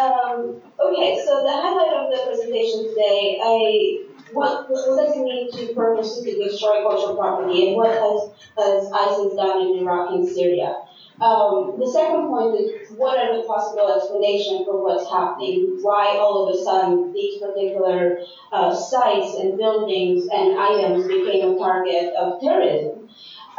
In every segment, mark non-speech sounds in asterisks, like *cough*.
Um, okay, so the highlight of the presentation today, I what, what does it mean to purposely destroy cultural property, and what has, has ISIS done in Iraq and Syria? Um, the second point is what are the possible explanations for what's happening? Why all of a sudden these particular uh, sites and buildings and items became a target of terrorism?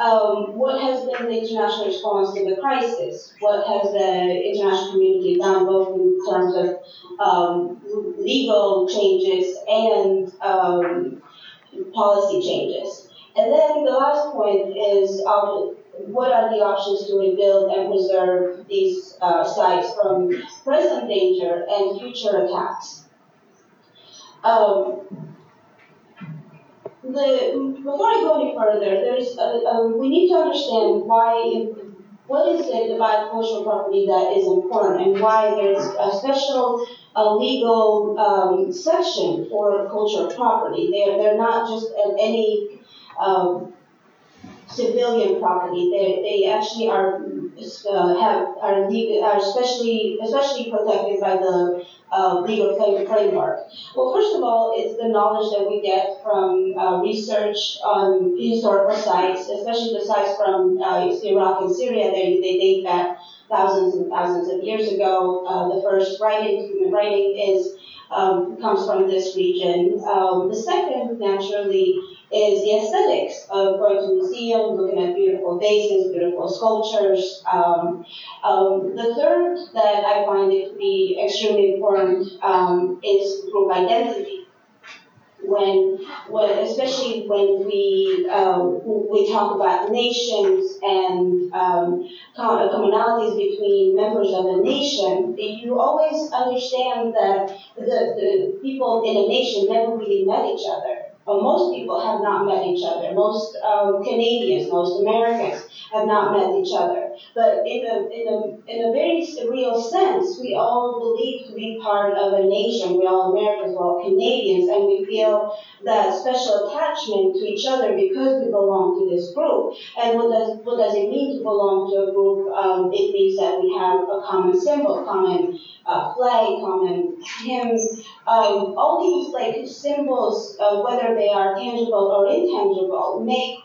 Um, what has been the international response to the crisis? What has the international community done, both in terms of um, legal changes and um, policy changes? And then the last point is um, what are the options to rebuild and preserve these uh, sites from present danger and future attacks? The, before I go any further, there's a, a, we need to understand why, what is it about cultural property that is important, and why there's a special a legal um, section for cultural property. They're they're not just any um, civilian property. They, they actually are uh, have are legal are especially especially protected by the uh, legal framework. Well, first of all, it's the knowledge that we get from uh, research on historical sites, especially the sites from uh, Iraq and Syria. They, they date back thousands and thousands of years ago. Uh, the first writing, human writing, is um, comes from this region. Um, the second, naturally, is the aesthetics of going to museums, looking at beautiful vases, beautiful sculptures. Um, um, the third that I find it to be extremely important um, is group identity. When, when, especially when we um, we talk about nations and um, commonalities between members of a nation, you always understand that the, the people in a nation never really met each other but most people have not met each other. Most um, Canadians, most Americans have not met each other. But in a, in a, in a very real sense, we all believe to be part of a nation. We're all Americans, we're all Canadians, and we feel that special attachment to each other because we belong to this group. And what does, what does it mean to belong to a group? Um, it means that we have a common symbol, common uh, flag, common hymns, um, all these like symbols, uh, whether they are tangible or intangible, make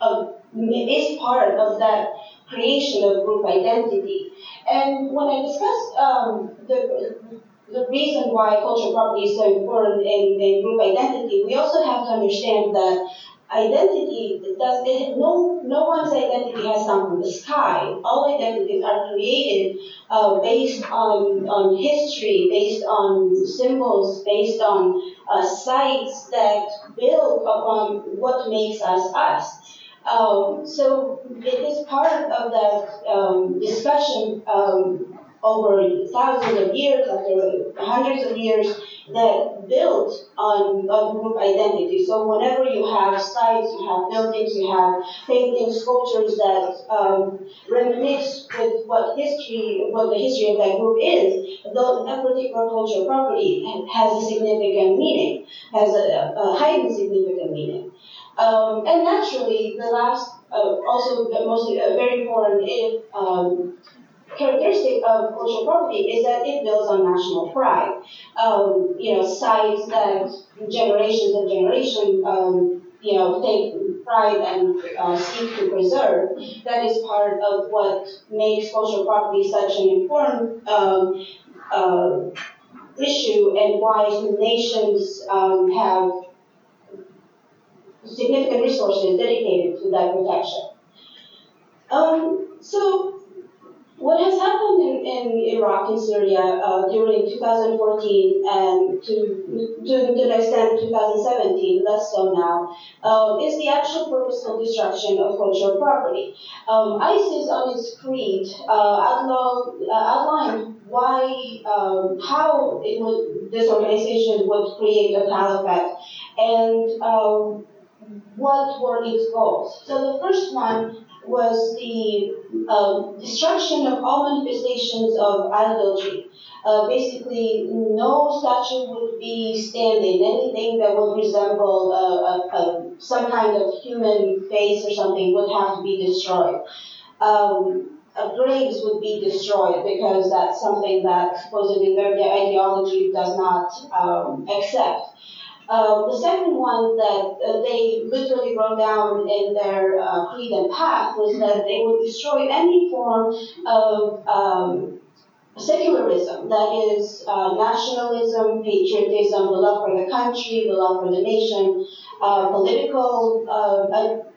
a, is part of that creation of group identity. And when I discuss um, the the reason why cultural property is so important in, in group identity, we also have to understand that identity does no no one's identity has come from the sky. All identities are created uh, based on on history, based on symbols, based on uh, sites that build upon what makes us us. Um, so it is part of that um, discussion um, over thousands of years, after hundreds of years, that built on, group identity. So whenever you have sites, you have buildings, you have paintings, sculptures that um, reminisce with what history, what the history of that group is, though that particular cultural property has a significant meaning, has a, a highly significant meaning. Um, and naturally, the last, uh, also the most uh, very important, if um, characteristic of cultural property is that it builds on national pride. Um, you know, sites that generations and generations, um, you know, take pride and uh, seek to preserve. That is part of what makes cultural property such an important um, uh, issue and why nations um, have significant resources dedicated to that protection. Um, so in, Iraq and Syria uh, during 2014 and to, to, to an extent 2017, less so now, um, is the actual purposeful destruction of cultural property. Um, ISIS on its creed uh, uh, outlined why, um, how would, this organization would create a caliphate and um, what were its goals. So the first one was the uh, destruction of all manifestations of idolatry. Uh, basically, no statue would be standing. Anything that would resemble uh, a, a, some kind of human face or something would have to be destroyed. Um, uh, graves would be destroyed because that's something that supposedly their ideology does not um, accept. Uh, the second one that uh, they literally wrote down in their uh, creed and path was that they would destroy any form of um, secularism, that is, uh, nationalism, patriotism, the love for the country, the love for the nation, uh, political uh,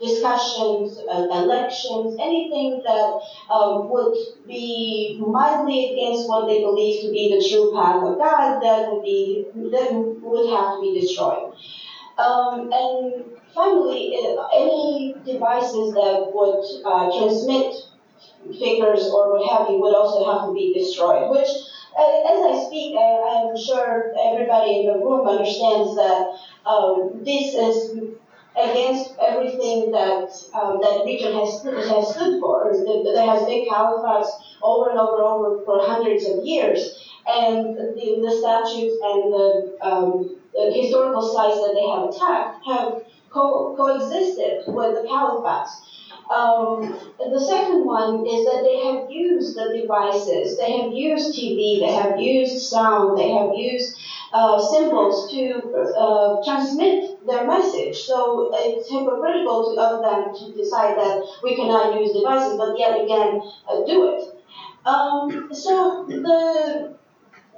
discussions, uh, elections, anything that um, would be mildly against what they believe to be the true path of God, that would be that would have to be destroyed. Um, and finally, uh, any devices that would uh, transmit figures or what have you would also have to be destroyed, which uh, as I speak, I, am sure everybody in the room understands that um, this is against everything that um, that region has has stood for. There has been caliphs over and over and over for hundreds of years, and the, the statutes and the, um, the, historical sites that they have attacked have co- coexisted with the caliphates. Um, the second one is that they have used the devices. They have used TV. They have used sound. They have used uh, symbols to uh, transmit their message. So it's hypocritical to, of them to decide that we cannot use devices, but yet again uh, do it. Um, so the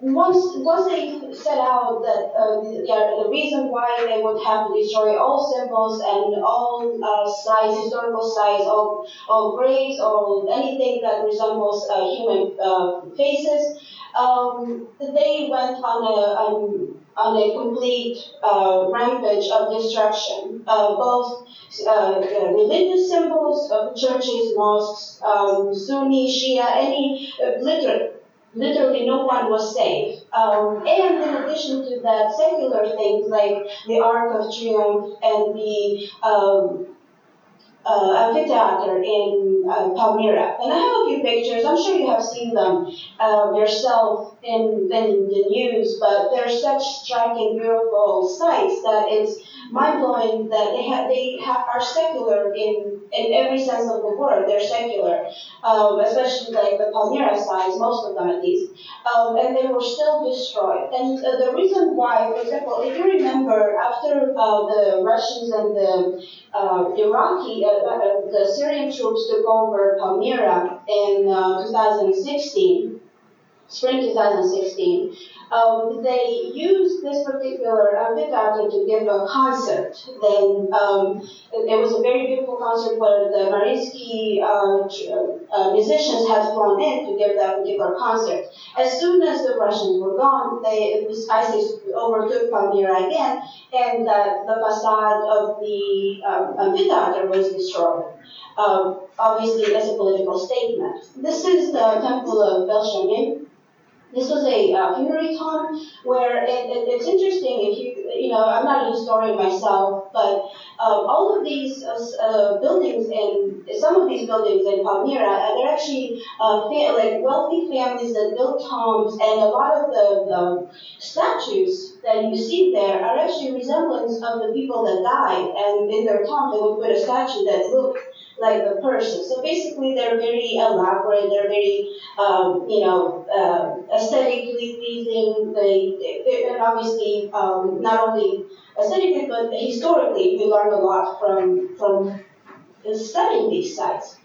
once once they set out that uh, the, the reason why they would have to destroy all symbols and all uh, historical sites, all, all graves, or anything that resembles uh, human uh, faces, um, they went on a um, on a complete uh, rampage of destruction, uh, both uh, religious symbols churches, mosques, um, Sunni, Shia, any uh, literally, literally no one was safe. Um, and in addition to that, secular things like the Arc of Triumph and the um, uh, amphitheater in uh, Palmyra. And I have a few pictures. I'm sure you have seen them uh, yourself in, in the news, but they're such striking, beautiful sights that it's mind blowing that they have they ha- are secular in in every sense of the word. They're secular, um, especially like the Palmyra sites, most of them at least, um, and they were still destroyed. And uh, the reason why, for example, if you remember, after uh, the Russians and the uh, Iraqi, uh, the Syrian troops took over Palmyra in uh, 2016 spring 2016, um, they used this particular amphitheater to give a concert. Then um, it, was a very beautiful concert where the Mariinsky uh, uh, musicians had flown in to give that particular concert. As soon as the Russians were gone, they, ISIS overtook Palmyra again, and uh, the facade of the um, amphitheater was destroyed. Um, obviously, as a political statement. This is the temple of Baalshamin this was a uh, funerary tomb where it, it, it's interesting if you, you know, I'm not a historian myself, but um, all of these uh, uh, buildings and some of these buildings in Palmyra, uh, they're actually uh, like wealthy families that built tombs, and a lot of the, the statues that you see there are actually resemblance of the people that died, and in their tomb they would put a statue that looked like the person. So basically, they're very elaborate. They're very, um, you know, uh, aesthetically pleasing. They, they and obviously um, not only aesthetically but historically, we learn a lot from from studying these sites.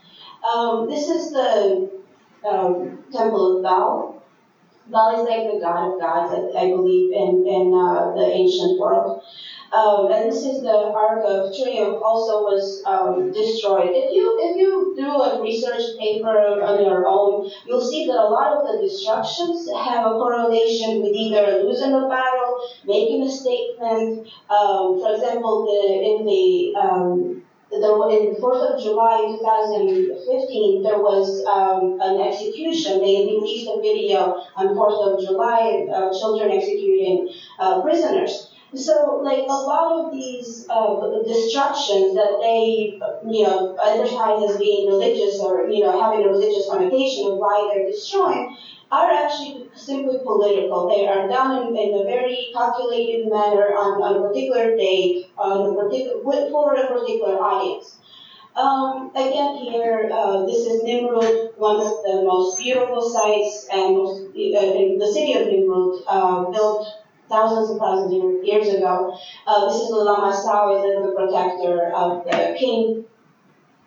Um, this is the um, Temple of Baal. Baal is like the god of gods, I, I believe, in in uh, the ancient world. Um, and this is the Ark of Triumph also was um, destroyed. If you if you do a research paper on your own, you'll see that a lot of the destructions have a correlation with either losing a battle, making a statement. Um, for example, the, in the um, the, in 4th of July 2015, there was um, an execution. They released a video on 4th of July, uh, children executing uh, prisoners. So, like a lot of these uh, destructions that they, you know, advertise as being religious or you know having a religious connotation of why they're destroying, are actually simply political. They are done in, in a very calculated manner on, on a particular date, on a particular for a particular audience. Um, again, here, uh, this is Nimrud, one of the most beautiful sites and most, uh, in the city of Nimrud, uh, built thousands and thousands of years ago. Uh, this is the Lamassu, is the protector of the king.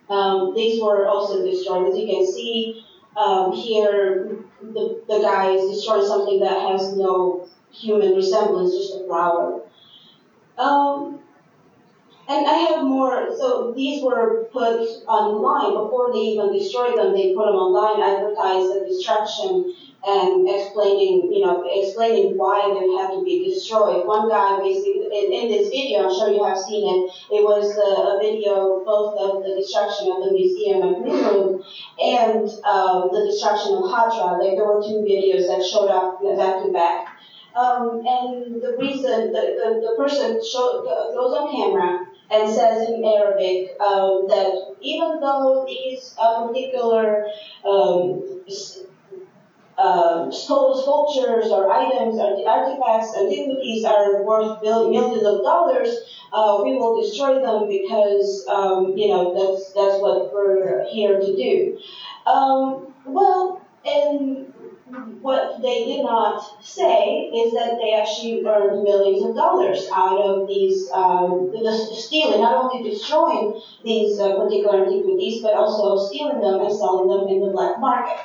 Um, these were also destroyed. As you can see um, here, the, the guy is destroying something that has no human resemblance, just a flower. Um, and I have more, so these were put online before they even destroyed them. They put them online, advertised the destruction and explaining, you know, explaining why they had to be destroyed. One guy basically, in, in this video, I'm sure you have seen it, it was a, video both of the destruction of the museum of Nimrud and um, the destruction of Hatra. Like there were two videos that showed up back to back. Um, and the reason, the, the, the person show, goes on camera and says in Arabic um, that even though these uh, particular um, uh, sculptures or items or artifacts, antiquities are worth millions of dollars, uh, we will destroy them because um, you know that's that's what we're here to do. Um, well, and what they did not say is that they actually earned millions of dollars out of these, um, the stealing, not only destroying these uh, particular antiquities, but also stealing them and selling them in the black market.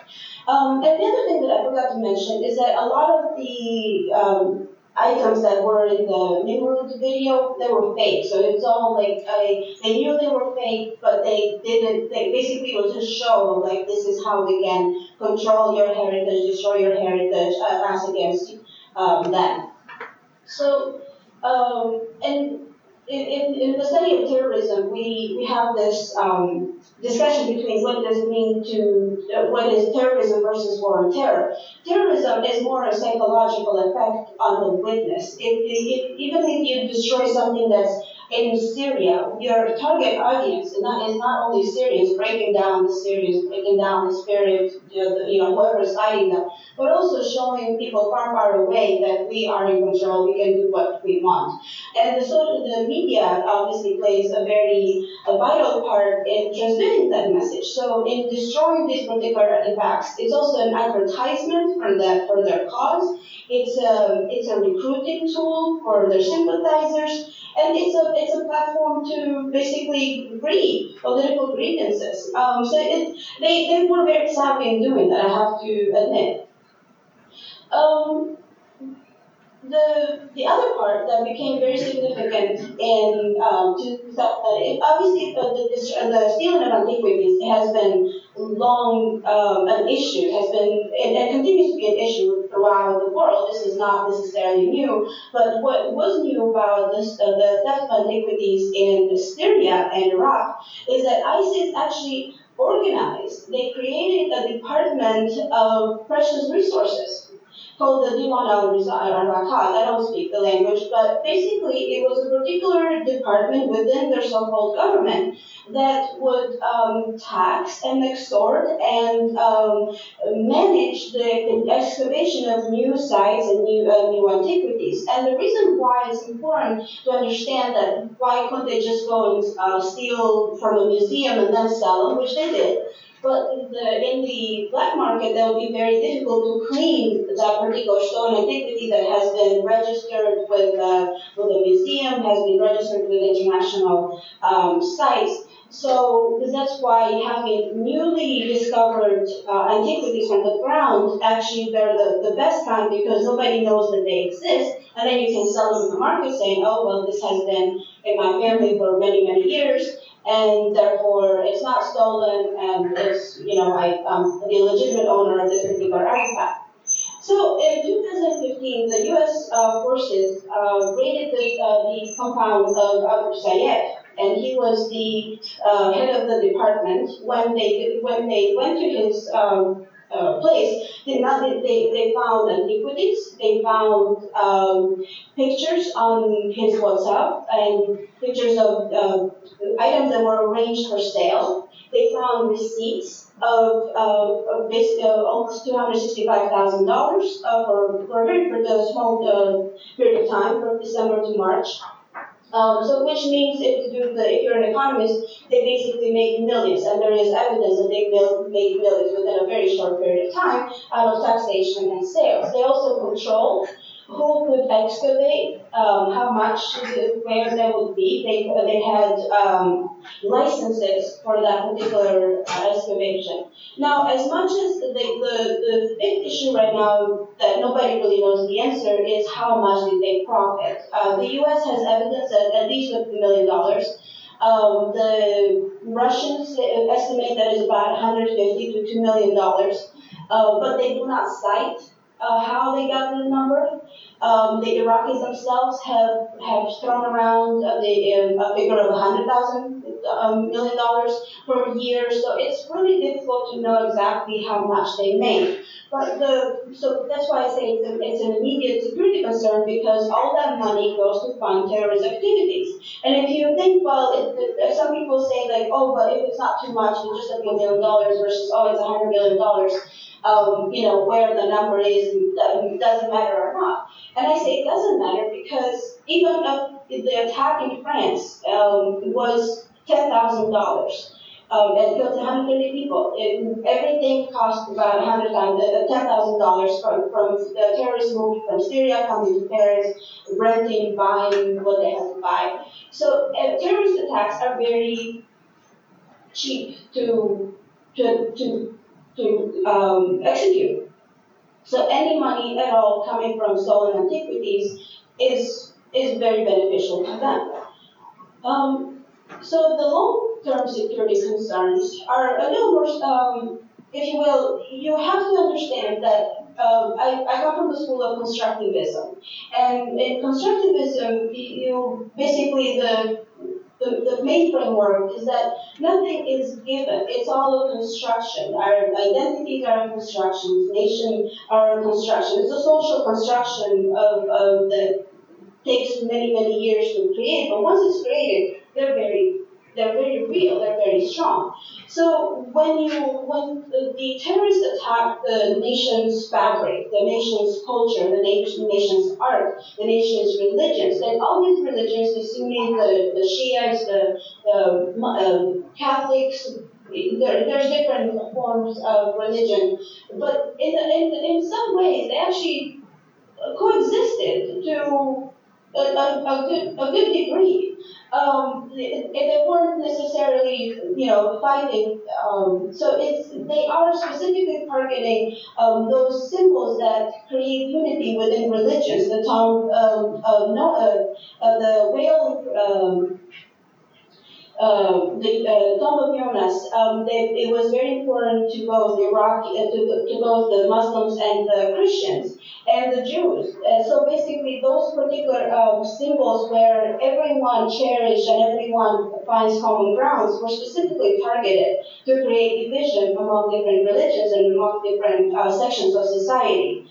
Um, and the other thing that I forgot to mention is that a lot of the um, items that were in the Nimrud video, they were fake. So it's all like, I, they knew they were fake, but they didn't, they basically was just show, like, this is how we can control your heritage, destroy your heritage, uh, as against um, them. So, um, and in, in, the study of terrorism, we, we have this um, discussion between what does it mean to, uh, what is terrorism versus war on terror. Terrorism is more a psychological effect on the witness. It, it, even if you destroy something that's in Syria, your target audience is not, not only Syrians breaking down the Syrians, breaking down the spirit, you know, whoever's fighting them, but also showing people far, far away that we are in control, we can do what we want. And the, so the media obviously plays a very a vital part in transmitting that message. So in destroying these particular artifacts, it's also an advertisement for that for their cause. It's a it's a recruiting tool for their sympathizers and it's a it's a platform to basically grieve political grievances. Um, so it, they they were very savvy in doing that. I have to admit. Um, the the other part that became very significant in um, to, uh, obviously uh, the, the stealing of antiquities has been long um, an issue has been and, and continues to be an issue throughout the world. This is not necessarily new, but what was new about this, uh, the theft antiquities in Syria and Iraq is that ISIS actually organized. They created a department of precious resources called the Diwan al-Rikaz. I don't speak the language, but basically it was a particular department within their so-called government that would um, tax and extort and um, manage the excavation of new sites and new, uh, new antiquities. And the reason why it's important to understand that why couldn't they just go and uh, steal from a museum and then sell them, which they did, but the, in the black market, that would be very difficult to claim that particular stone antiquity that has been registered with, uh, with a museum, has been registered with international um, sites. So that's why having newly discovered uh, antiquities from the ground, actually they're the, the best time because nobody knows that they exist. And then you can sell them in the market saying, oh, well, this has been in my family for many, many years and therefore it's not stolen and it's, you know, I, I'm the legitimate owner of this particular artifact. So in 2015, the U.S. Uh, forces uh, raided the, uh, the compound of Abu Sayyaf, and he was the uh, head of the department. When they when they went to his um, uh, place, they, they, they found antiquities, they found um, pictures on his WhatsApp and pictures of uh, items that were arranged for sale. They found receipts of, uh, uh, almost $265,000 uh, for, for a very for a small uh, period of time, from December to March. Um, so which means if you do the, if you're an economist, they basically make millions, and there is evidence that they will make millions within a very short period of time out of taxation and sales. They also control who could excavate, um, how much, where they would be. They, they had um, licenses for that particular uh, excavation. Now, as much as the, the, the big issue right now that nobody really knows the answer is how much did they profit. Uh, the U.S. has evidence that at least $50 million. Um, the Russians estimate that is about 150 to $2 million, uh, but they do not cite uh, how they got the number. Um, the Iraqis themselves have, have thrown around the, uh, a figure of 100,000 um, million dollars per year, so it's really difficult to know exactly how much they make. But the, so that's why I say it's, a, it's an immediate security concern because all that money goes to fund terrorist activities. And if you think, well, it, some people say like, oh, but if it's not too much, it's just a few million dollars versus, oh, it's hundred million dollars um, you know, where the number is doesn't matter or not. And I say it doesn't matter because even if the attack in France um, was ten thousand dollars. Um, and killed 130 people. It, everything cost about $100,000, $10,000 from, from the terrorists moved from Syria, coming to Paris, renting, buying what they had to buy. So uh, terrorist attacks are very cheap to, to, to to um, execute. So any money at all coming from stolen antiquities is is very beneficial to them. Um, so the long-term security concerns are a little more, um, if you will, you have to understand that um, I, I come from the school of constructivism, and in constructivism, you basically the the, the main framework is that nothing is given. It's all a construction. Our identities are a construction. Nation are a construction. It's a social construction of, of that takes many, many years to create. But once it's created, they're very they're very real, they're very strong. So when you when the, the terrorists attack the nation's fabric, the nation's culture, the nation's art, the nation's religions, then all these religions, the Sunnis, the, the Shiites, the, the um, Catholics, there, there's different forms of religion, but in, in, in some ways they actually coexisted to a, a, a, good, a good degree um, they, weren't necessarily, you know, fighting. Um, so it's they are specifically targeting um, those symbols that create unity within religions. The Tom, um, no, uh, the whale. Um, the uh, Tomb of Jonas, um, they, it was very important to both Iraq, uh, to, to both the Muslims and the Christians and the Jews. Uh, so basically, those particular um, symbols where everyone cherished and everyone finds common grounds were specifically targeted to create division among different religions and among different uh, sections of society.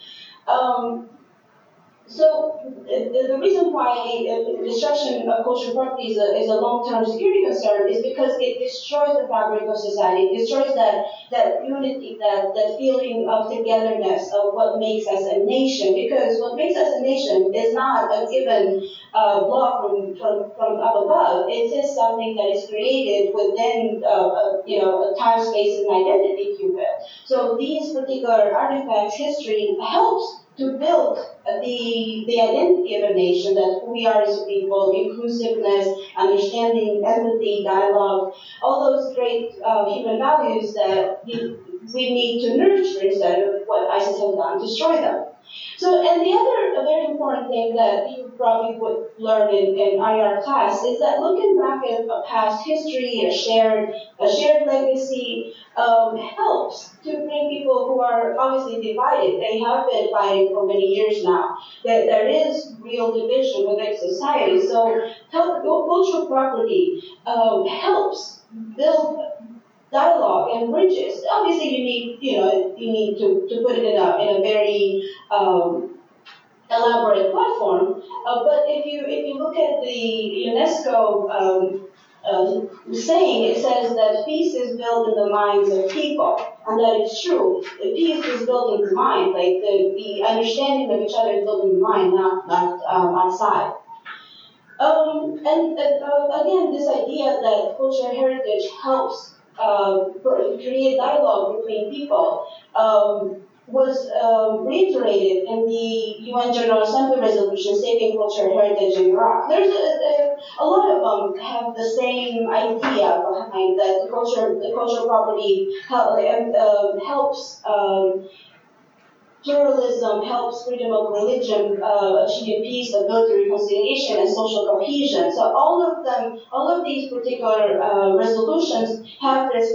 Um, so the, the reason why uh, destruction of cultural property is a, is a long-term security concern is because it destroys the fabric of society. It destroys that, that unity, that, that feeling of togetherness of what makes us a nation. Because what makes us a nation is not a given uh, law from, from, from up above. It is something that is created within uh, a, you know, a time, space, and identity, if you will. So these particular artifacts, history helps to build the, the identity of a nation, that we are as a people, inclusiveness, understanding, empathy, dialogue, all those great uh, human values that we, we need to nurture instead of what ISIS has done, destroy them. So, and the other very important thing that you probably would learn in, in IR class is that looking back at a past history, a shared, a shared legacy, um, helps to bring people who are obviously divided. They have been fighting for many years now. That there is real division within society. So, cultural property um, helps build dialogue and bridges. Obviously, you need, you know, you need to, to put it in a, in a very um, elaborate platform. Uh, but if you if you look at the UNESCO um, uh, saying, it says that peace is built in the minds of people, and that is true. The peace is built in the mind, like the, the understanding of each other is built in the mind, not not um, outside. Um, and, and uh, again, this idea that cultural heritage helps uh, create dialogue between people um, was um, reiterated in the UN General Assembly resolution saving cultural heritage in Iraq. There's a, a, a lot of them have the same idea behind that the culture, the cultural property help, uh, helps um, pluralism helps freedom of religion uh, achieve peace, stability, reconciliation, and social cohesion. So all of them, all of these particular uh, resolutions have this,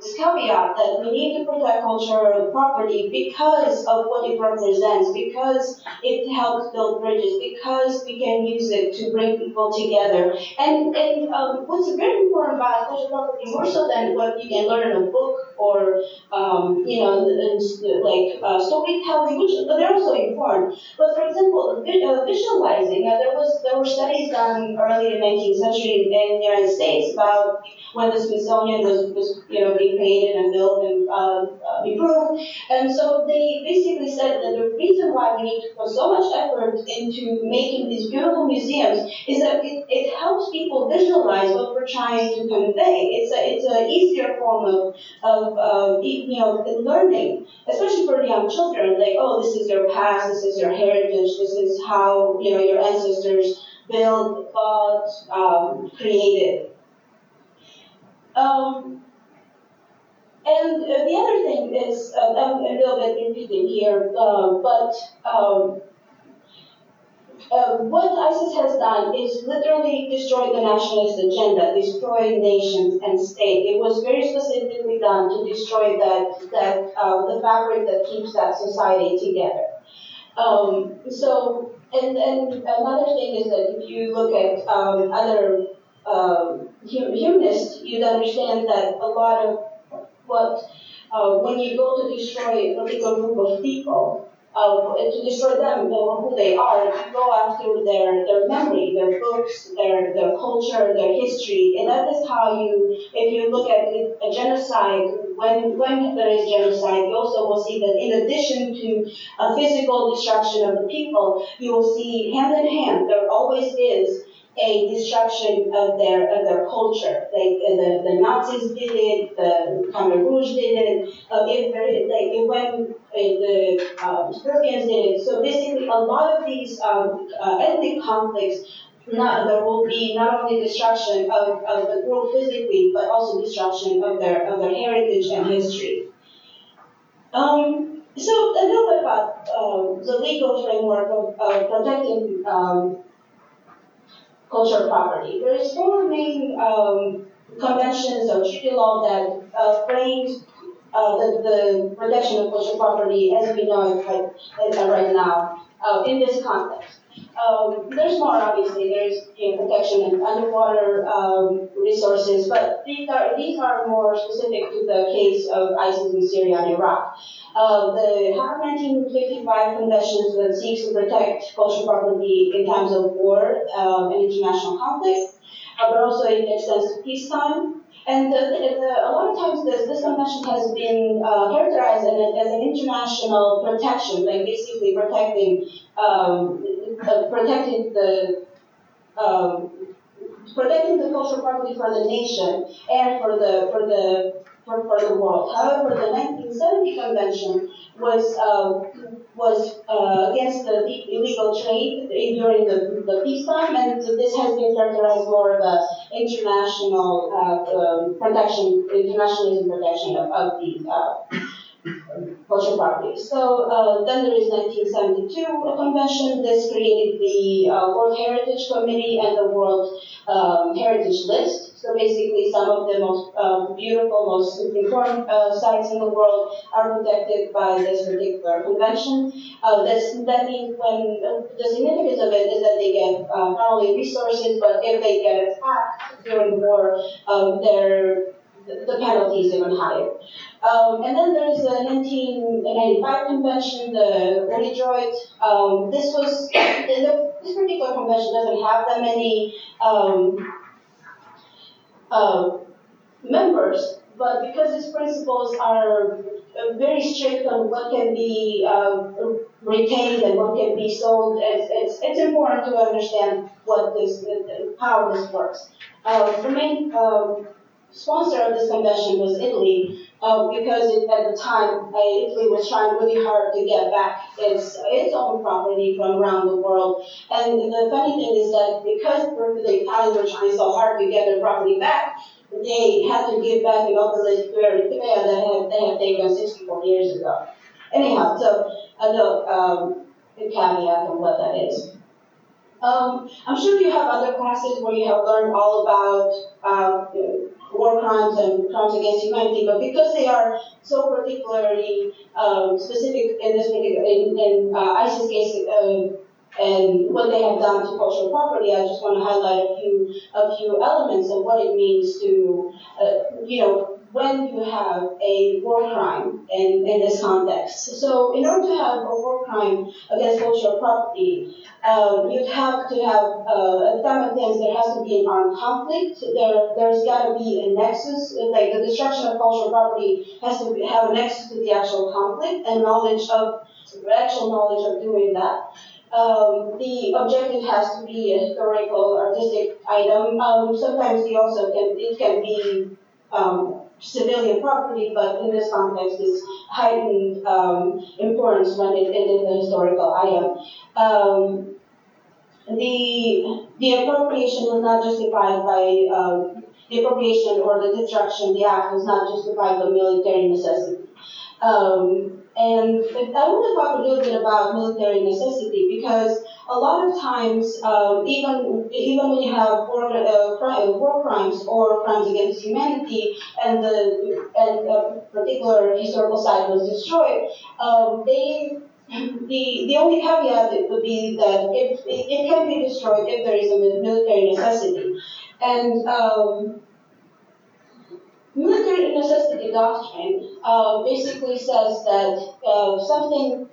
this caveat that we need to protect cultural property because of what it represents, because it helps build bridges, because we can use it to bring people together. And, and um, what's very important about cultural property, more so than what you can learn in a book or um, you know, like uh, storytelling, which they're also important. But for example, uh, visualizing, uh, there was there were studies done early in the 19th century in the United States about when the Smithsonian was, was you know created and built and uh, uh, improved, and so they basically said that the reason why we need to put so much effort into making these beautiful museums is that it, it helps people visualize what we're trying to convey. It's a it's an easier form of, of uh, you know learning, especially for young children. Like, oh, this is your past, this is your heritage, this is how you know your ancestors built, thought, um, created. Um, and uh, the other thing is, uh, I'm a little bit repeating here, uh, but um, uh, what ISIS has done is literally destroy the nationalist agenda, destroy nations and state. It was very specifically done to destroy that, that uh, the fabric that keeps that society together. Um, so, and, and another thing is that if you look at um, other um, humanists, you'd understand that a lot of what, uh, when you go to destroy a particular group of people, uh, to destroy them, who they are, go after their, their memory, their books, their, their culture, their history. And that is how you, if you look at a genocide, when, when there is genocide, you also will see that in addition to a physical destruction of the people, you will see hand in hand, there always is a destruction of their of their culture. Like the, the Nazis did it, the Khmer Rouge did it. Uh, it like it went, uh, the um, did it. So basically, a lot of these um, uh, ethnic conflicts. Not, there will be not only destruction of, of the group physically, but also destruction of their of their heritage and history. Um, so a little bit about um, the legal framework of, of protecting um, cultural property. There is four main um, conventions or treaty law that uh, frames uh, the, the protection of cultural property as we know it right, right now uh, in this context. Um, there's more, obviously. There's you know, protection in underwater um, resources, but these are these are more specific to the case of ISIS in Syria and Iraq. Uh, the 1955 conventions that seeks to protect cultural property in times of war um, and international conflict, uh, but also it extends to peacetime. And the, the, a lot of times this, this convention has been uh, characterized as, an international protection, like basically protecting um, uh, protecting the um, protecting the cultural property for the nation and for the for the for, for the world. However, the 1970 convention was uh, was uh, against the illegal trade during the, the peacetime, and this has been characterized more of a international uh, um, protection, internationalism protection of, of the uh, cultural property. So uh, then there is 1972 convention. This created the uh, World Heritage Committee and the World um, Heritage List. So basically, some of the most um, beautiful, most important uh, sites in the world are protected by this particular convention. Uh, this, that means when uh, the significance of it is that they get uh, not only resources, but if they get attacked during war, um, their the penalty is even higher. Um, and then there's the 1995 convention, the Unidroit. Um, this was, *coughs* this particular convention doesn't have that many um, uh, members, but because these principles are uh, very strict on what can be uh, retained and what can be sold. It's, it's, it's important to understand what this, how this works. Uh, the main sponsor of this convention was Italy, uh, because it, at the time uh, Italy was trying really hard to get back its its own property from around the world. And the funny thing is that because the Italians were trying so hard to get their property back, they had to give back the to Eritrea that had, they had taken 64 years ago. Anyhow, so a note, um, caveat on what that is. Um, I'm sure you have other classes where you have learned all about uh, war crimes and crimes against humanity, but because they are so particularly um, specific in this particular in, in uh, ISIS case uh, and what they have done to cultural property, I just want to highlight a few a few elements of what it means to uh, you know when you have a war crime in, in this context. So in order to have a war crime against cultural property, um, you'd have to have, uh, at the time of things, there has to be an armed conflict. There, there's got to be a nexus, like the destruction of cultural property has to be, have a nexus to the actual conflict and knowledge of, actual knowledge of doing that. Um, the objective has to be a historical, artistic item. Um, sometimes the also can, it can be um, civilian property, but in this context, it's heightened um, importance when it, is the historical item. Um, the the appropriation was not justified by um, the appropriation or the destruction. The act was not justified by military necessity. Um, and I want to talk a little bit about military necessity because a lot of times, um, even even when you have war, uh, war crimes or crimes against humanity, and the and a particular historical site was destroyed, um, they *laughs* the the only caveat would be that it, it, it can be destroyed if there is a military necessity, and um, Military necessity doctrine uh, basically says that uh, something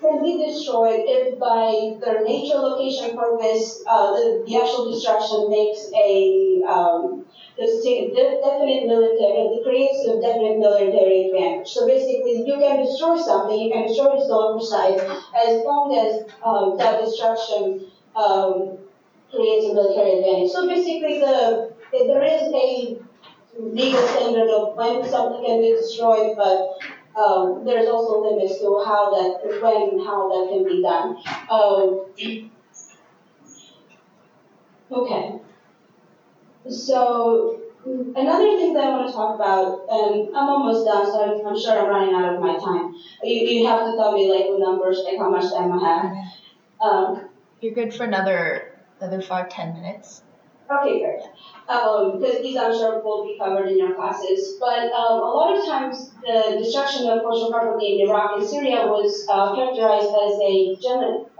can be destroyed if by their nature, location, purpose, uh, the, the actual destruction makes a um, definite military, it creates a definite military advantage. So basically, you can destroy something, you can destroy its own site, as long as um, that destruction um, creates a military advantage. So basically, the there is a legal standard of when something can be destroyed, but um, there's also limits to how that, when how that can be done. Um, okay. So another thing that I want to talk about, and I'm almost done, so I'm, I'm sure I'm running out of my time. You, you have to tell me like the numbers, like how much time I have. Um, You're good for another another five ten minutes. Okay, great. Um, because these I'm sure will be covered in your classes. But um, a lot of times the destruction of cultural property in Iraq and Syria was uh, characterized as a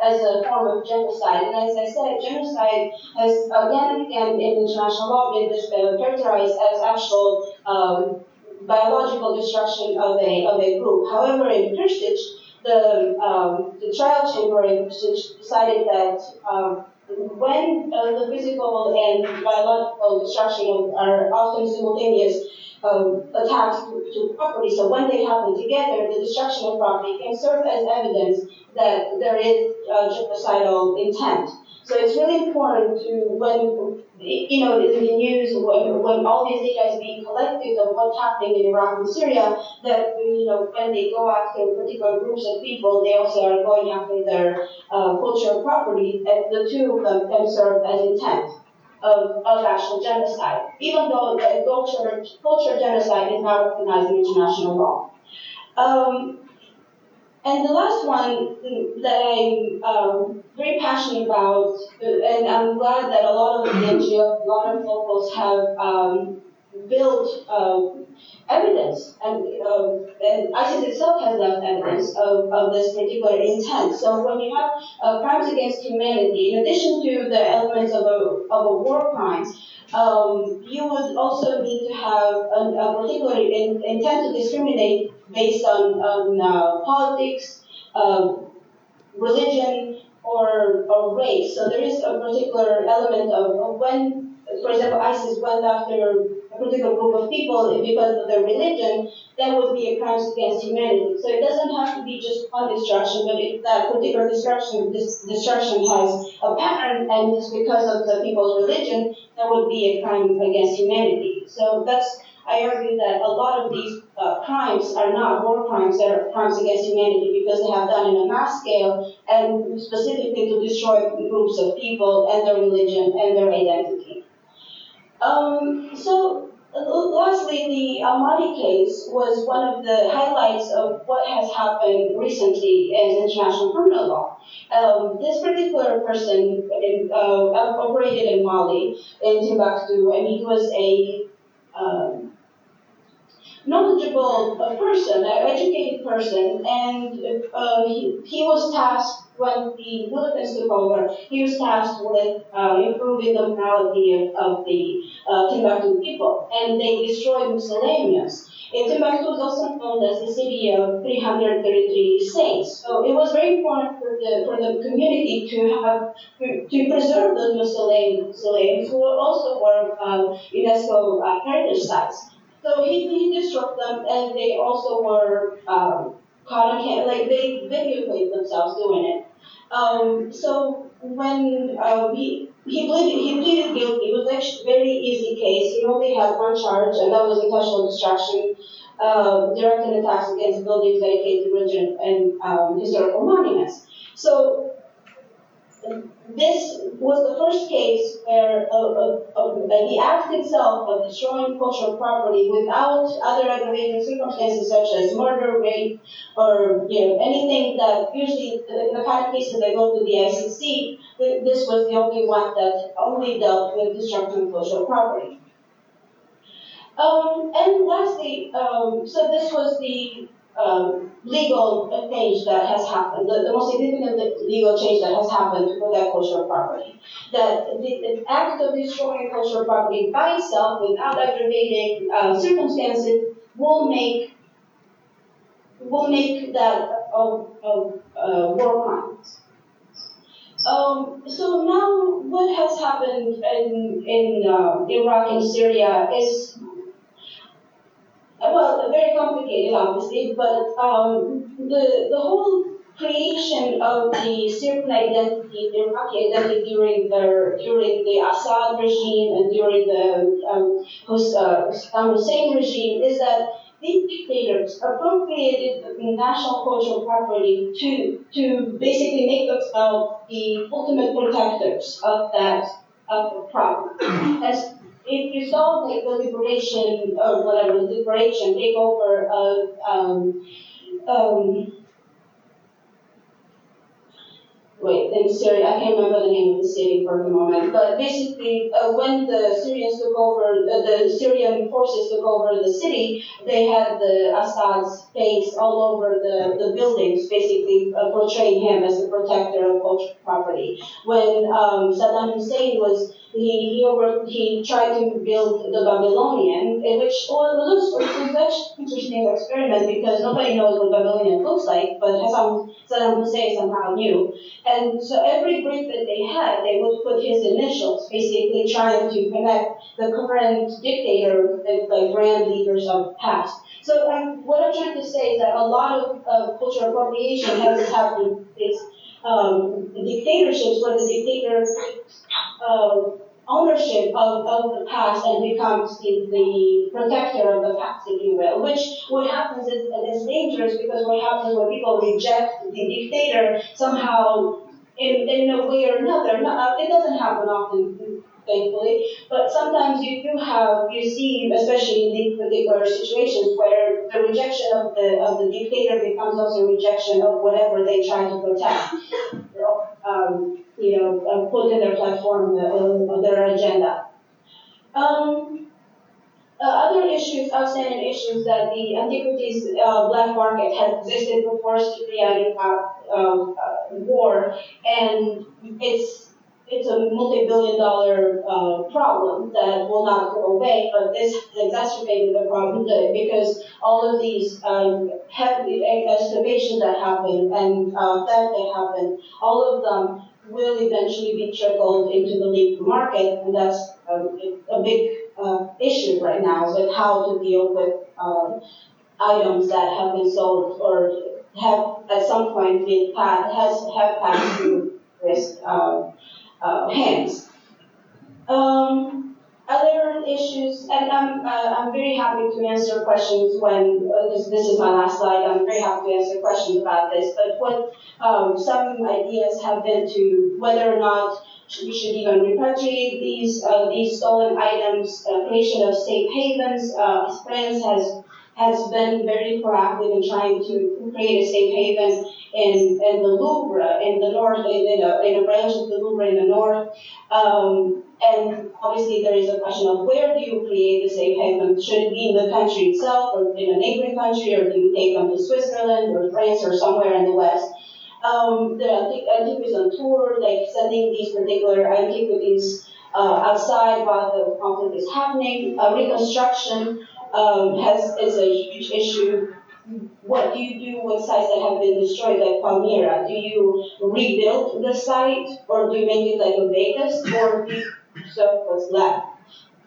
as a form of genocide. And as I said, genocide has again and in international law been uh, characterized as actual um, biological destruction of a of a group. However, in Krstić, the um, the trial chamber in decided that um, when uh, the physical and biological destruction are often simultaneous um, attacks to, to, property, so when they happen together, the destruction of property can serve as evidence that there is uh, genocidal intent. So it's really important to, when, you know, in the news, when, when all this data is being collected of what's happening in Iraq and Syria, that, you know, when they go after particular groups of people, they also are going after their uh, cultural property, and the two of them can serve as intent. Of, of actual genocide, even though the culture, culture genocide is not recognized in international law. Um, and the last one that I'm um, very passionate about, and I'm glad that a lot of the NGO, a lot of locals have um, built um, evidence, and, um, and ISIS itself has left evidence of, of this particular intent. So when you have uh, crimes against humanity, in addition to the elements of a, of a war crime, um, you would also need to have a, a particular in, intent to discriminate based on, on uh, politics, um, religion, or, or race. So there is a particular element of, of when, for example, ISIS went after a particular group of people because of their religion, that would be a crime against humanity. So it doesn't have to be just one destruction, but if that particular destruction, this destruction has a pattern and it's because of the people's religion, that would be a crime against humanity. So that's, I argue that a lot of these uh, crimes are not war crimes, they're crimes against humanity because they have done in a mass scale and specifically to destroy groups of people and their religion and their identity. Um, so, uh, lastly, the Al Mahdi case was one of the highlights of what has happened recently in international criminal law. Um, this particular person in, uh, operated in Mali, in Timbuktu, and he was a um, knowledgeable person, an educated person, and uh, he, he was tasked when the militants took over, he was tasked with uh, improving the morality of, of the uh, Timbuktu people, and they destroyed mausoleums. And Timbuktu is also known as the city of 333 saints. So it was very important for the for the community to have to preserve those mausoleums who also were uh, UNESCO uh, heritage sites. So he, he destroyed them, and they also were um, caught camera, like they videotaped themselves doing it. Um, so when uh, we he pleaded, he pleaded guilty. It was actually a very easy case. He only had one charge, and that was intentional destruction, uh, directed attacks against buildings dedicated to religion and um, historical monuments. So this was the first case where uh, uh, uh, the act itself of destroying cultural property without other aggravating circumstances such as murder, rape, or you know anything that usually in the kind of cases that go to the ICC, this was the only one that only dealt with destruction of cultural property. Um, and lastly, um, so this was the um, legal change that has happened, the, the, most significant legal change that has happened for that cultural property. That the, the act of destroying cultural property by itself without aggravating uh, circumstances will make will make that of, of uh, war crimes. Um, so now what has happened in, in uh, Iraq and Syria is well, very complicated, obviously, but um, the, the whole creation of the Syrian identity, the Iraqi identity during the during the Assad regime and during the um, uh, Saddam Hussein regime is that these dictators appropriated the national cultural property to to basically make themselves the ultimate protectors of that of the problem. Saw like the liberation or whatever, the liberation takeover of um, um, wait, in Syria, I can't remember the name of the city for the moment, but basically, uh, when the Syrians took over, uh, the Syrian forces took over the city, they had the Assad's face all over the, the buildings, basically uh, portraying him as the protector of cultural property. When um, Saddam Hussein was he he, over, he tried to build the Babylonian, which looks it's an interesting experiment because nobody knows what Babylonian looks like, but Hassan Saddam Hussein somehow knew. And so every brick that they had, they would put his initials, basically trying to connect the current dictator with the grand leaders of the past. So um, what I'm trying to say is that a lot of uh, cultural appropriation has happened. It's um, dictatorships where the dictator uh, ownership of, of the past and becomes the, the protector of the past, if you will. Which what happens is is dangerous because what happens when people reject the dictator somehow in, in a way or another. Not, it doesn't happen often, thankfully, but sometimes you do have you see, especially in these particular situations where the rejection of the of the dictator becomes also rejection of whatever they try to protect. Um, you know, uh, put in their platform, uh, their agenda. Um, uh, other issues, outstanding issues that the antiquities uh, black market had existed before Syria um, uh, war, and it's it's a multi-billion dollar uh, problem that will not go away, but this exacerbated the problem because all of these um, heavy excavations that happen and uh, that happen, all of them will eventually be trickled into the legal market, and that's a, a big uh, issue right now with how to deal with um, items that have been sold or have at some point been passed, has have passed through risk uh, uh, hands. Um, other issues, and I'm, uh, I'm very happy to answer questions when, uh, this, is my last slide, I'm very happy to answer questions about this, but what um, some ideas have been to whether or not we should even repatriate these, uh, these stolen items, uh, creation of safe havens. Uh, France has has been very proactive in trying to create a safe haven in, in the Louvre in the north, in a, in a branch of the Louvre in the north. Um, and obviously there is a question of where do you create the safe haven? Should it be in the country itself or in a neighboring country or do you take them to Switzerland or France or somewhere in the West? Um, the antiquities on tour, like sending these particular antiquities uh, outside while the conflict is happening. Uh, reconstruction um, has is a huge issue. What do you do with sites that have been destroyed, like Palmyra? Do you rebuild the site, or do you make it like a Vegas, or do you serve what's left?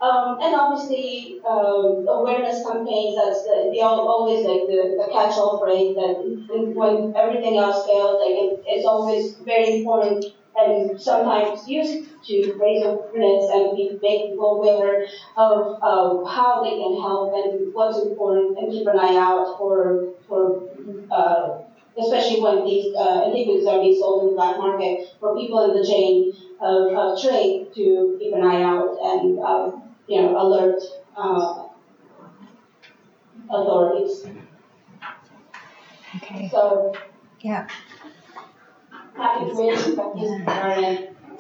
Um, and obviously, um, awareness campaigns, that's the, the always like the, the catch-all phrase that when everything else fails, like it, it's always very important and sometimes used to raise awareness and make people aware of uh, how they can help and what's important and keep an eye out for, for uh, especially when these uh, antiquities are being sold in the black market, for people in the chain of, of trade to keep an eye out and uh, you know alert uh, authorities. Okay. So Yeah. happy to answer questions. Yeah.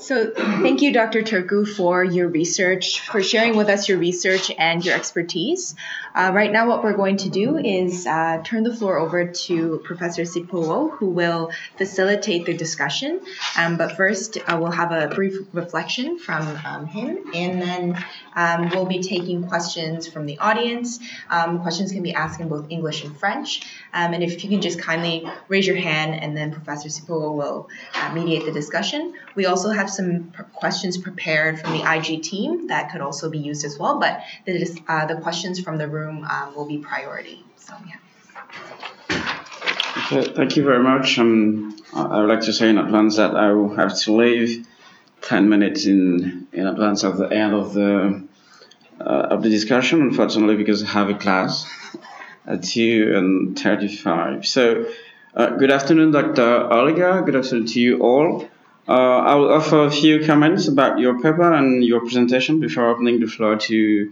So thank you, Dr. Turku, for your research, for sharing with us your research and your expertise. Uh, right now, what we're going to do is uh, turn the floor over to Professor Sipowo, who will facilitate the discussion. Um, but first, uh, we'll have a brief reflection from um, him, and then um, we'll be taking questions from the audience. Um, questions can be asked in both English and French. Um, and if you can just kindly raise your hand, and then Professor Sipowo will uh, mediate the discussion. We also have some questions prepared from the IG team that could also be used as well, but the, uh, the questions from the room um, will be priority. So, yeah. Okay, thank you very much. Um, I would like to say in advance that I will have to leave 10 minutes in, in advance of the end of the uh, of the discussion, unfortunately, because I have a class at 2 and 35. So, uh, good afternoon, Dr. Olga. Good afternoon to you all. Uh, I will offer a few comments about your paper and your presentation before opening the floor to,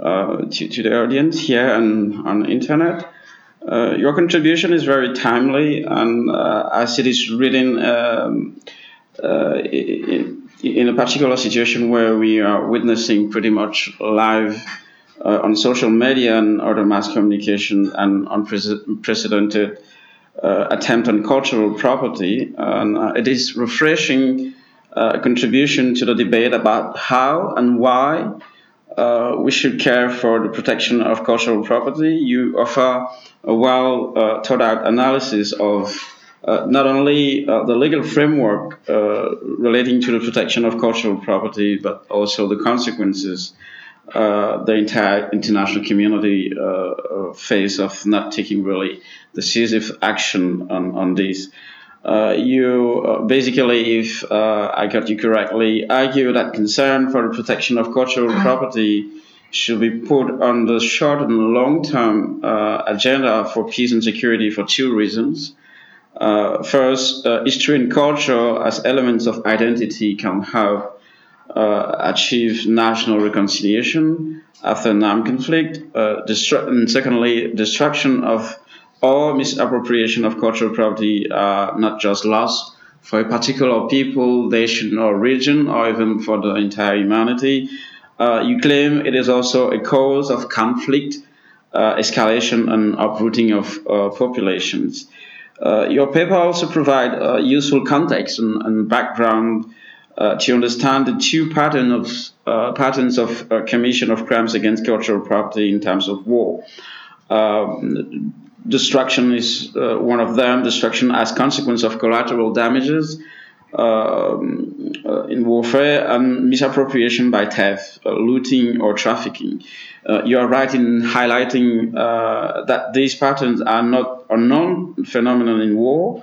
uh, to, to, the audience here and on the internet. Uh, your contribution is very timely, and uh, as it is written um, in, a particular situation where we are witnessing pretty much live uh, on social media and other mass communication and unprecedented uh, attempt on cultural property. And uh, it is refreshing uh, contribution to the debate about how and why uh, we should care for the protection of cultural property. You offer a well uh, thought out analysis of not only the legal framework relating to the protection of cultural property, but also the consequences uh, the entire international community uh, uh, face of not taking really decisive action on, on this. Uh, you uh, basically, if I got you correctly, argue that concern for the protection of cultural property should be put on the short and long term agenda for peace and security for two reasons. First, history and culture as elements of identity can help uh, achieve national reconciliation after an armed conflict, uh, and secondly, destruction of or misappropriation of cultural property are not just loss for a particular people, nation, or region, or even for the entire humanity. Uh, you claim it is also a cause of conflict, uh, escalation, and uprooting of uh, populations. Uh, your paper also provide useful context and, and background uh, to understand the two pattern of, uh, patterns of uh, commission of crimes against cultural property in times of war. Um, destruction is uh, one of them, destruction as consequence of collateral damages. um, uh, in warfare and misappropriation by theft, uh, looting, or trafficking. Uh, you are right in highlighting uh, that these patterns are not a known phenomenon in war.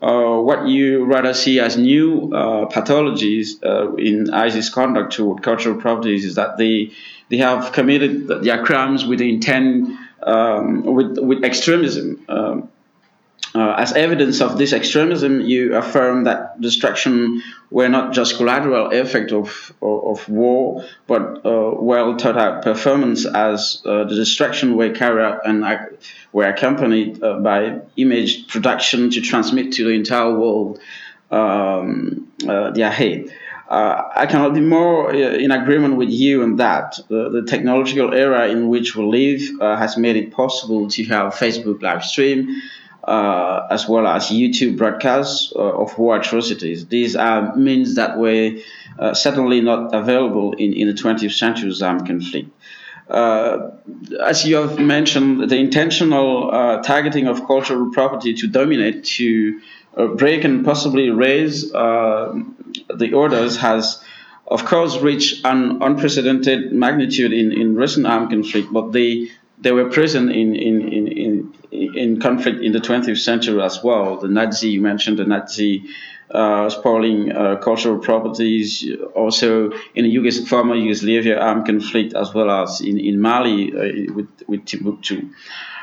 Uh, what you rather see as new uh, pathologies in ISIS conduct toward cultural properties is that they they have committed their crimes with intent um, with with extremism. Um, uh, as evidence of this extremism, you affirm that destruction were not just collateral effect of, of, of war, but uh, well thought out performance as uh, the destruction were carried out and were accompanied uh, by image production to transmit to the entire world um, uh, their hate. Uh, I cannot be more in agreement with you on that. The, technological era in which we live has made it possible to have Facebook live stream, uh, as well as YouTube broadcasts uh, of war atrocities. These are means that were uh, certainly not available in, in the 20th century's armed conflict. Uh, as you have mentioned, the intentional uh, targeting of cultural property to dominate, to uh, break, and possibly raise the orders has, of course, reached an unprecedented magnitude in, in recent armed conflict, but they they were present in, in, in, in, conflict in the 20th century as well. The Nazi, you mentioned the Nazi uh, spoiling uh, cultural properties, also in the Yugos- former Yugoslavia armed conflict, as well as in, in Mali uh, with, with Timbuktu.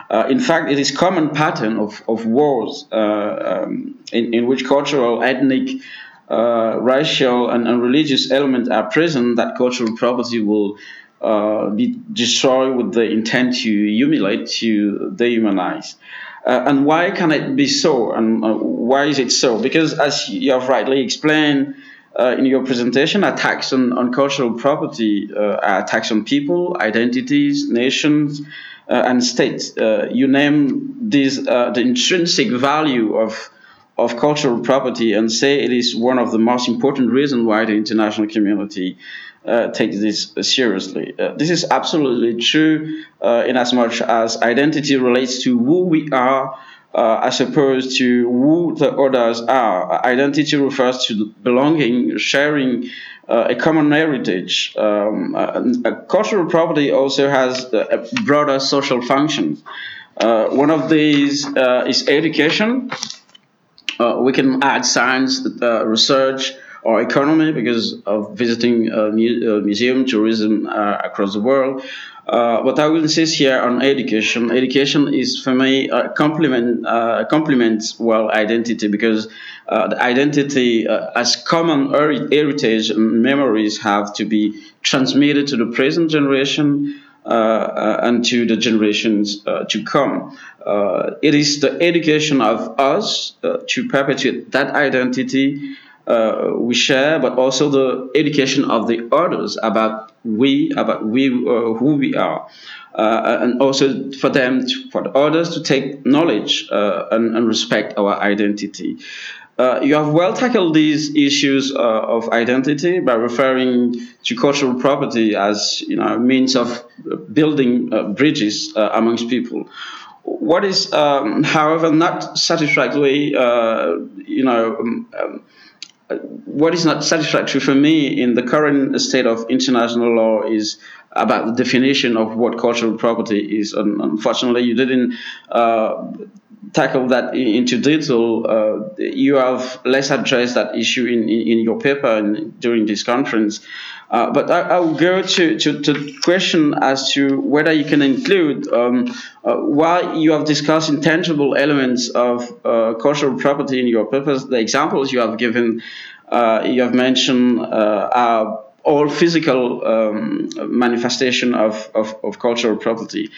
Uh, in fact, it is common pattern of, of wars uh, um, in, in which cultural, ethnic, racial, and, and religious elements are present that cultural property will uh, be destroyed with the intent to humiliate, to dehumanize. Uh, and why can it be so? And uh, why is it so? Because, as you have rightly explained uh, in your presentation, attacks on, on cultural property uh, are attacks on people, identities, nations, uh, and states. you name this, the intrinsic value of of cultural property and say it is one of the most important reasons why the international community uh, takes this seriously. Uh, this is absolutely true uh, in as much as identity relates to who we are uh, as opposed to who the others are. Identity refers to belonging, sharing uh, a common heritage. Um, cultural property also has a broader social function. Uh, one of these is education. we can add science, research, or economy because of visiting uh, mu- uh, museum tourism uh, across the world. Uh, but I will insist here on education. Education is for me a complement uh, complements well identity because uh, the identity as common heritage memories have to be transmitted to the present generation. and to the generations to come. it is the education of us to perpetuate that identity uh, we share, but also the education of the others about we, about we, uh, who we are. Uh, and also for them, to, for the others to take knowledge uh, and, and, respect our identity. Uh, you have well tackled these issues uh, of identity by referring to cultural property as you know means of building bridges amongst people. What is, um, however, not satisfactory, you know. Um, um, what is not satisfactory for me in the current state of international law is about the definition of what cultural property is. And unfortunately, you didn't uh, tackle that into detail. Uh, you have less addressed that issue in, in, in your paper and during this conference. Uh, but I, I, will go to, to, the question as to whether you can include um, uh, why you have discussed intangible elements of uh, cultural property in your papers. The examples you have given, uh, you have mentioned uh, are all physical um, manifestation of, of, of, cultural property.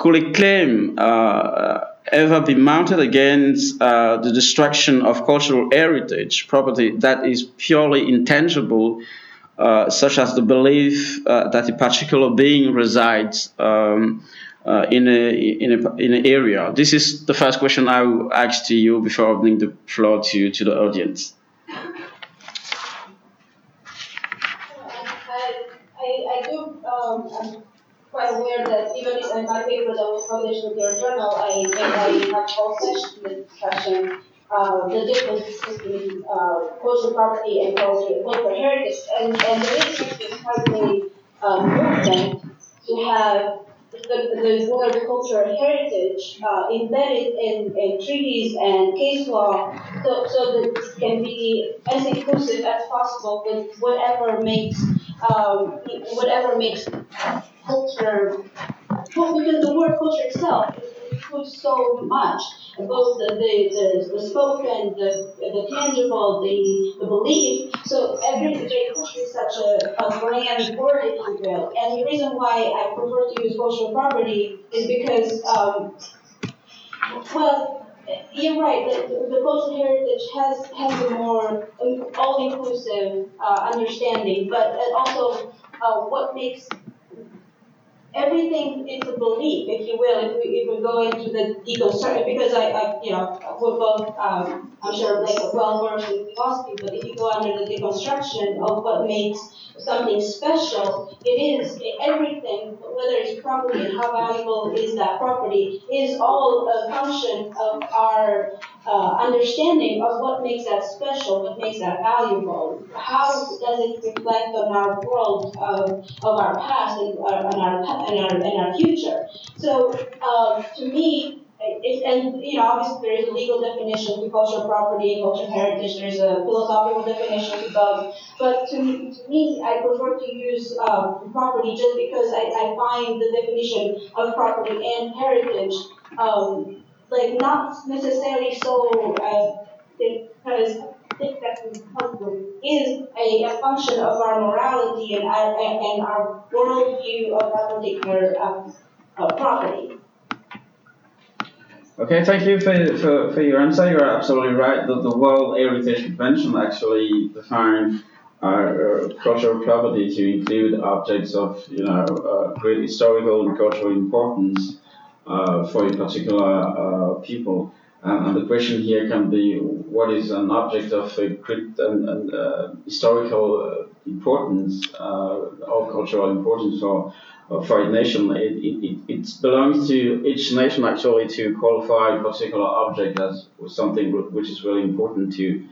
Could a claim ever be mounted against the destruction of cultural heritage property that is purely intangible? Uh, such as the belief uh, that a particular being resides um, uh, in, a, in, a, in an area? This is the first question I will ask to you before opening the floor to, to the audience. Do, um, quite aware that even in my paper that was published in your journal, I, think I have posted the discussion uh, the difference between uh, cultural property and cultural, heritage. And, and the there is a um, movement to have the, the word cultural heritage uh, embedded in, in treaties and case law so, so that this can be as inclusive as possible with whatever makes um, whatever makes culture well, because the word culture itself so much, both the, the, the, spoken, the, the tangible, the, the belief. So every culture is such a, a grand word, you will. And the reason why I prefer to use cultural property is because, um, well, you're right. The, the cultural heritage has has a more all-inclusive uh, understanding, but also uh, what makes everything is a belief, if you will, if we, if we go into the deconstruction, because I, I, you know, we're both, um, I'm sure, like, well versed in philosophy, but if you go under the deconstruction of what makes something special, it is everything, whether it's property and how valuable is that property, is all a function of our uh, understanding of what makes that special, what makes that valuable. How does it reflect on our world of, of our past and, uh, and, our, and, our, and our future? So, um, to me, it, and you know, obviously there is a legal definition to cultural property cultural heritage. There's a philosophical definition to both. But to, to me, I prefer to use um, property just because I, I find the definition of property and heritage um, like not necessarily so uh, because I think that is a, a function of our morality and our and, our worldview of that particular um, uh, property. Okay, thank you for, for, for your answer. You're absolutely right that the World Heritage Convention actually defined uh, cultural property to include objects of you know uh, great historical and cultural importance uh, for a particular uh, people. and the question here can be what is an object of a great and, and uh, historical importance or cultural importance for for each nation, it, it, it belongs to each nation actually to qualify a particular object as something which is really important to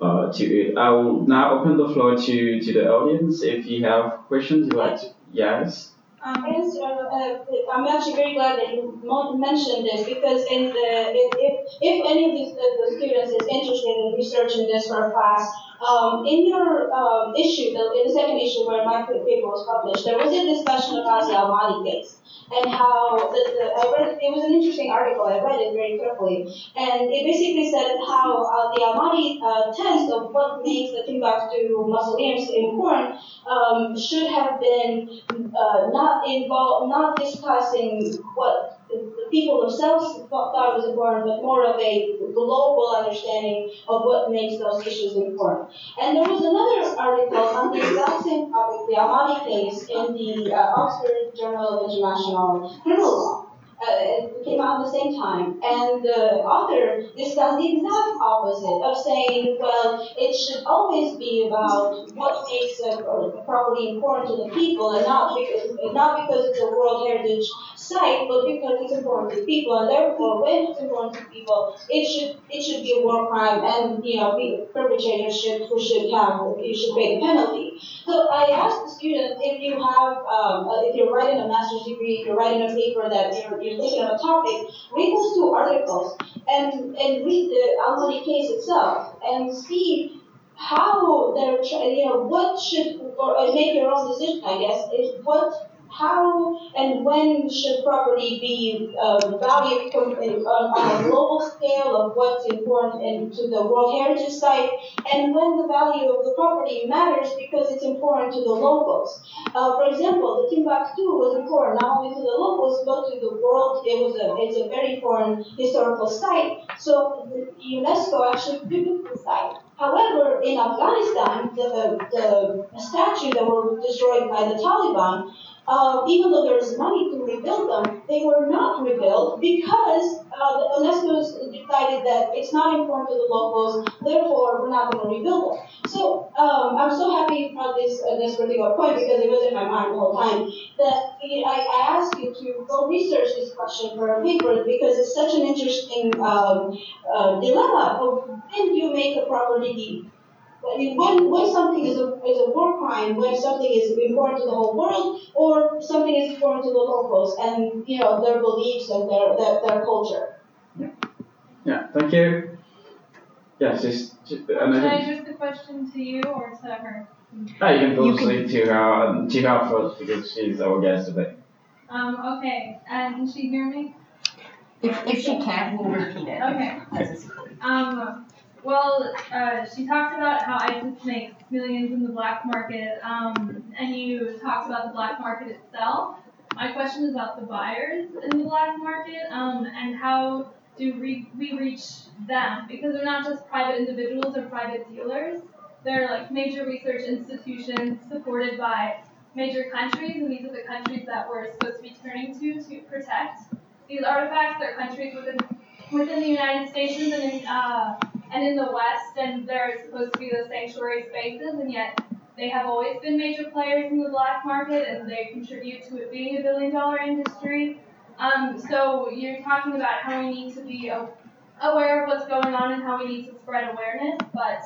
uh, to it. I will now open the floor to, to the audience. If you have questions, you like to, yes. Um, uh, uh, I'm actually very glad that you mentioned this because in the if, if, any of these, uh, the students is interested in researching this for a class, um, in your um, issue, the, in the second issue where my paper was published, there was a discussion about the Al Mahdi case and how the, the, I read it was an interesting article. I read it very carefully, and it basically said how uh, the Al Mahdi uh, test of what makes the Timbuktu mausoleums important um, should have been uh, not involved, not discussing what the people themselves thought was important, but more of a global understanding of what makes those issues important. And there was another article on the exact same topic, the Al Mahdi case, in the uh, Oxford Journal of International Criminal Law uh, came out at the same time. And the author discussed the exact opposite of saying, well, it should always be about what makes a, property important to the people, and not because not because it's a World Heritage site, but because it's important to people. And therefore, when it's important to people, it should it should be a war crime, and you know, perpetrators should should have you should pay the penalty. So I asked the students if you have um, if you're writing a master's degree, you're writing a paper that you're, you're thinking of a topic, read those two articles and, and read the Al Mahdi case itself and see how they're, you know, what should, or make your own decision, I guess, is what how and when should property be um, valued on, on, a global scale of what's important in, to the World Heritage Site, and when the value of the property matters because it's important to the locals. Uh, for example, the Timbuktu was important not only to the locals but to the world. It was a it's a very important historical site, so UNESCO actually picked the site. However, in Afghanistan, the, the, the statues that were destroyed by the Taliban uh, even though there's money to rebuild them, they were not rebuilt because uh, the UNESCO decided that it's not important to the locals, therefore we're not going to rebuild them. So um, I'm so happy you brought this uh, this particular point because it was in my mind the whole time. That I, I asked you to go research this question for a paper because it's such an interesting um, uh, dilemma of when you make a property deed? When, when something is a, is a war crime, when something is important to the whole world, or something is important to the locals and you know their beliefs and their their, their culture. Yeah, Yeah. thank you. Yes, just, just Should another. I address the question to you or to her? Ah, you can go You to her, to her first because she's our guest today. Um, okay, and can she hear me? If, if she can't, we'll repeat it. Okay. As it's recorded. Um, well, uh, she talked about how ISIS makes millions in the black market, um, and you talked about the black market itself. My question is about the buyers in the black market, um, and how do we, we reach them? Because they're not just private individuals or private dealers. They're like major research institutions supported by major countries, and these are the countries that we're supposed to be turning to to protect these artifacts. They're countries within within the United States and in uh, and in the West, and they're supposed to be the sanctuary spaces, and yet they have always been major players in the black market, and they contribute to it being a billion dollar industry. Um, so you're talking about how we need to be aware of what's going on and how we need to spread awareness, but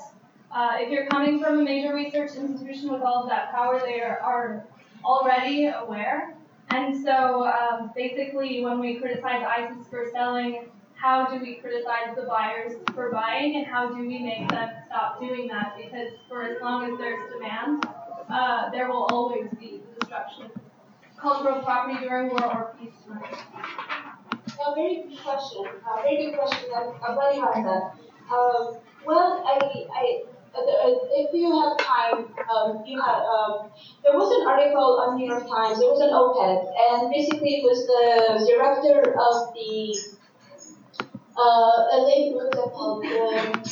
uh, if you're coming from a major research institution with all of that power, they are, are already aware. And so um, basically, when we criticize ISIS for selling, how do we criticize the buyers for buying, and how do we make them stop doing that? Because for as long as there's demand, uh, there will always be destruction cultural property during war or peace. A very good question. A very good question. I'm, I'm glad you asked that. Um, well, I, I, uh, uh, if you have time, um, you have, um, there was an article on the New York Times. There was an op-ed, and basically it was the director of the, uh, I think what was it called? Um,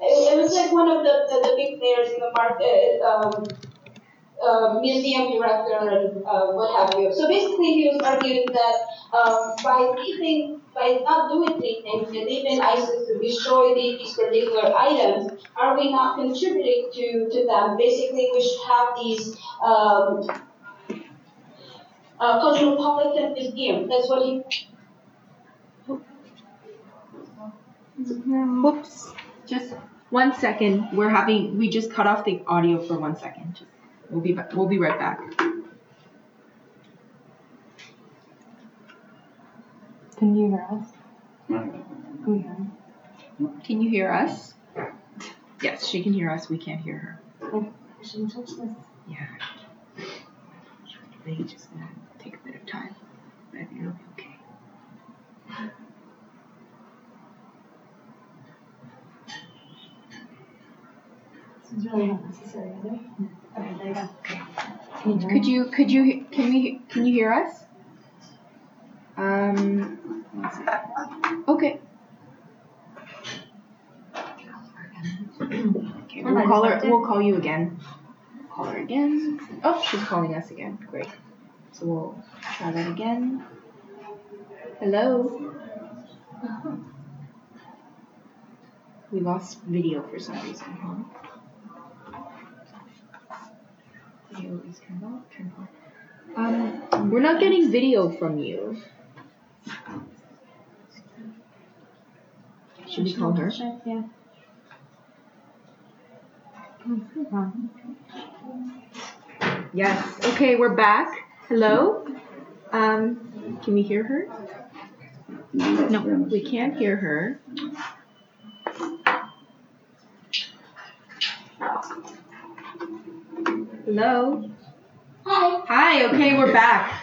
it, it was like one of the, the, the big players in the market. Um, uh, museum director and uh, what have you. So basically, he was arguing that um, by leaving, by not doing anything, and leaving ISIS to destroy these particular items, are we not contributing to, to them? Basically, we should have these um, uh, cosmopolitan museum. That's what he. Mm-hmm. Whoops. Just one second. We're having, we just cut off the audio for one second. Just, we'll be, ba- we'll be right back. Can you hear us? Can you hear us? Yes, she can hear us. We can't hear her. Oh, yeah. They just gonna take a bit of time. But it'll be okay. This is really not necessary, is it? Okay, there you go. Can you Could you could you can we can you hear us? Um. Okay. Okay, we'll call her. We'll call you again. Call her again. Oh, she's calling us again. Great. So we'll try that again. Hello. We lost video for some reason. Huh? Video is turned off. Turned. Um, we're not getting video from you. Should we call her? Yeah. Yes. Okay, we're back. Hello. Um, can we hear her? No, we can't hear her. Hello. Hi. Hi. Okay, we're back.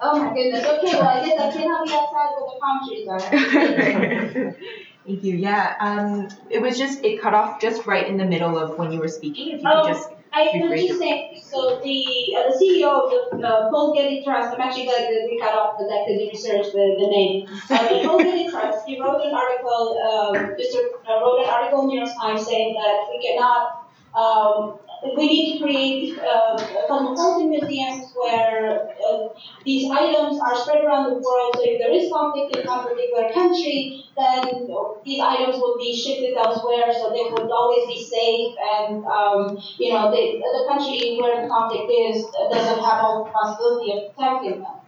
Oh my goodness. Okay, well I guess I cannot be outside where the palm trees are. *laughs* Thank you. Yeah. Um, it was just it cut off just right in the middle of when you were speaking. If you Oh. could just I great. just saying, so the, uh, the CEO of the, uh, Paul Getty Trust, I'm actually glad that we cut off because I couldn't research the, the name. Uh, the Paul Getty Trust, he wrote an article, um, just uh, wrote an article in New York Times saying that we cannot, Um, we need to create uh, cosmopolitan museums where uh, these items are spread around the world. So if there is conflict in one particular country, then these items would be shifted elsewhere, so they would always be safe. And um, you know, the, the country where the conflict is doesn't have all the possibility of protecting them.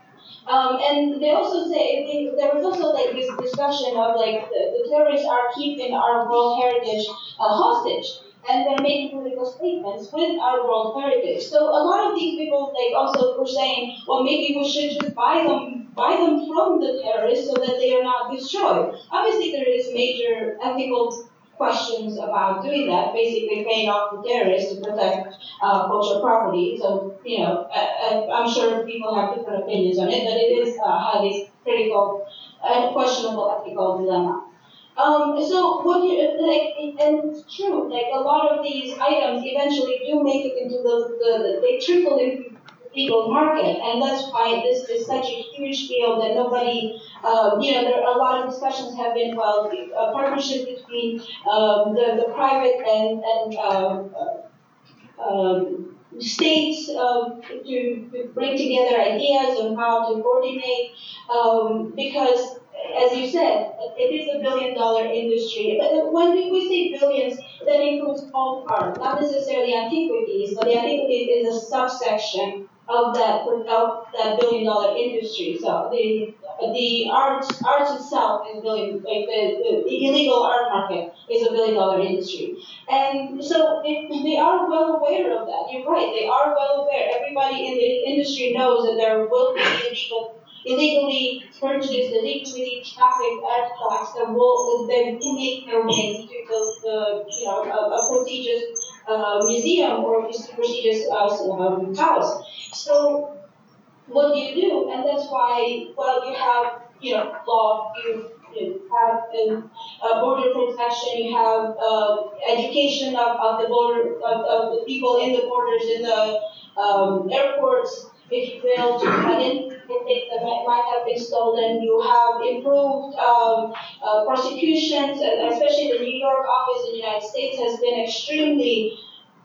Um, and they also say they, there was also like this discussion of like the, the terrorists are keeping our world heritage uh, hostage and they're making political statements with our world heritage. So a lot of these people like also were saying, well maybe we should just buy them buy them from the terrorists so that they are not destroyed. Obviously there is major ethical questions about doing that, basically paying off the terrorists to protect uh, cultural property. So, you know, I, am sure people have different opinions on it, but it is a highly critical and questionable ethical dilemma. Um, so what you, like, and it's true, like a lot of these items eventually do make it into the, the they trickle legal market, and that's why this is such a huge field that nobody, um, you know, there are a lot of discussions have been, well, a partnership between um, the, the private and, and um, um, states um, to, to bring together ideas on how to coordinate, um, because as you said, it is a billion dollar industry. But when we say billions, that includes all parts, not necessarily antiquities, but the antiquities is a subsection of that of that billion dollar industry. So the the arts arts itself is billion like the, the illegal art market is a billion dollar industry. And so it, they are well aware of that. You're right, they are well aware. Everybody in the industry knows that there will be illegal illegally purchased, illegally trafficked artifacts that will will make their way to the you know a, a prestigious uh, museum or a prestigious uh, um, house. So what do you do? And that's why, well, you have, you know, law, you, you have uh, border protection, you have uh, education of, of the border, of, of the people in the borders, in the um, airports, if you will, to things that might, might have been stolen. You have improved um, uh, prosecutions, and especially the New York office in the United States has been extremely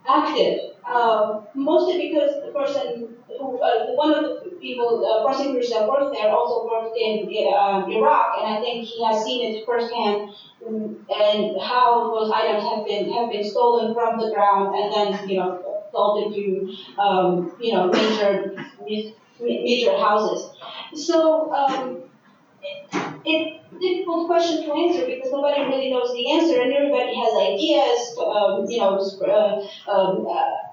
active um, mostly because the person who, uh, one of the people, uh, prosecutors that worked there also worked in uh, Iraq, and I think he has seen it firsthand and how those items have been have been stolen from the ground and then you know sold into um, you know major major houses. So um, it's a difficult question to answer because nobody really knows the answer and everybody has ideas. Um, you know, uh, um, uh,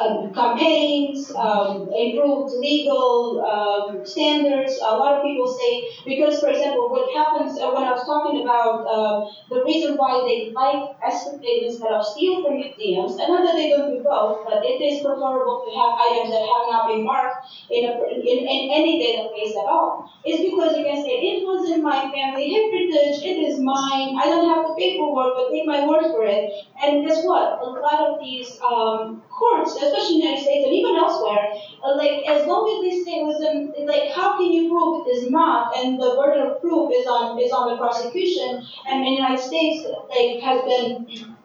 um, campaigns, um, improved legal um, standards. A lot of people say, because, for example, what happens uh, when I was talking about uh, the reason why they like escapade instead of steal from museums, and not that they don't do both, but it is preferable to have items that have not been marked in, a, in, in any database at all, is because you can say, it was in my family heritage, it is mine, I don't have the paperwork, but take my word for it. And guess what? A lot of these um, courts, especially in the United States and even elsewhere, uh, like as long as they say listen, like how can you prove it is not, and the burden of proof is on is on the prosecution, and in the United States like has been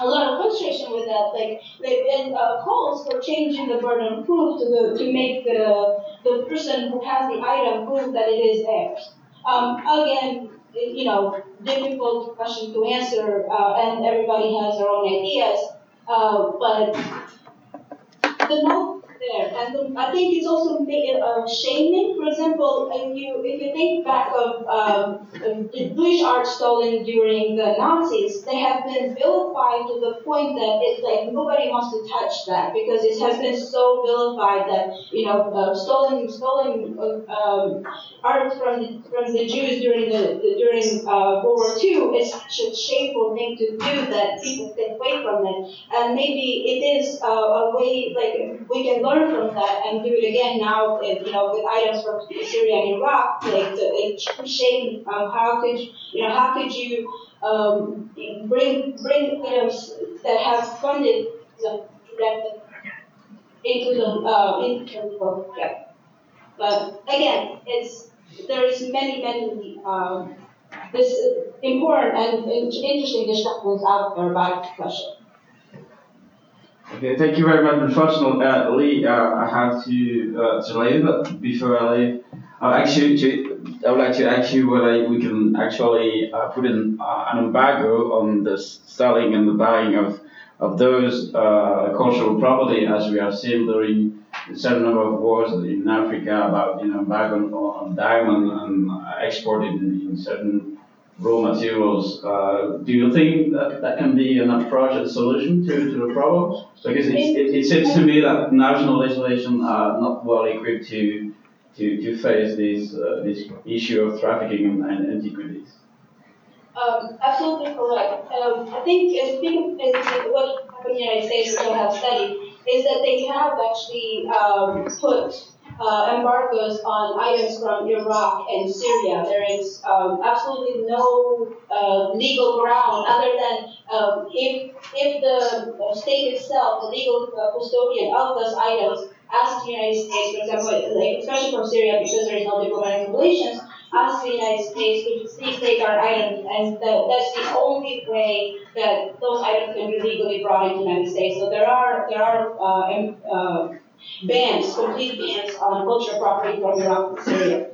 a lot of frustration with that. Like they've been uh, calls for changing the burden of proof to the to make the the person who has the item prove that it is theirs. Um, again, you know, difficult question to answer, uh, and everybody has their own ideas. Uh, but the there, and I think it's also uh, shaming. For example, if you if you think back of um, the Jewish art stolen during the Nazis, they have been vilified to the point that it's like nobody wants to touch that because it has been so vilified that you know uh, stolen stolen uh, um, art from the, from the Jews during the, the during uh, World War II is such a shameful thing to do that people stay away from it, and maybe it is uh, a way like we can learn learn from that and do it again now, you know, with items from Syria and Iraq, like the shame um, how could you know how could you um, bring bring items that have funded the, into the uh, into the yeah. But again, it's there's many many um, this important and interesting discussions out there about the. Okay, thank you very much. Unfortunately, uh, I have to uh, to leave. But before I leave, uh, actually, to, I would like to ask you whether we can actually uh, put in uh, an embargo on the selling and the buying of of those uh, cultural property, as we have seen during a certain number of wars in Africa about you know embargo on, on diamond and exported in, in certain raw materials. Uh, do you think that that can be an approach and solution to, to the problem? Because it, it, it seems to me that national legislation are not well equipped to to, to face this uh, this issue of trafficking and antiquities. Um, absolutely correct. Um, I think being, as what happened in the United States, I have studied, is that they have actually um, put uh, embargoes on items from Iraq and Syria. There is um, absolutely no uh, legal ground other than um, if, if the state itself, the legal uh, custodian of those items, asks the United States, for example, like, especially from Syria because there is no diplomatic relations, asks the United States to please take our items, and that, that's the only way that those items can be legally brought into the United States. So there are there are uh, uh, bans, complete bans on cultural property from Iraq and Syria.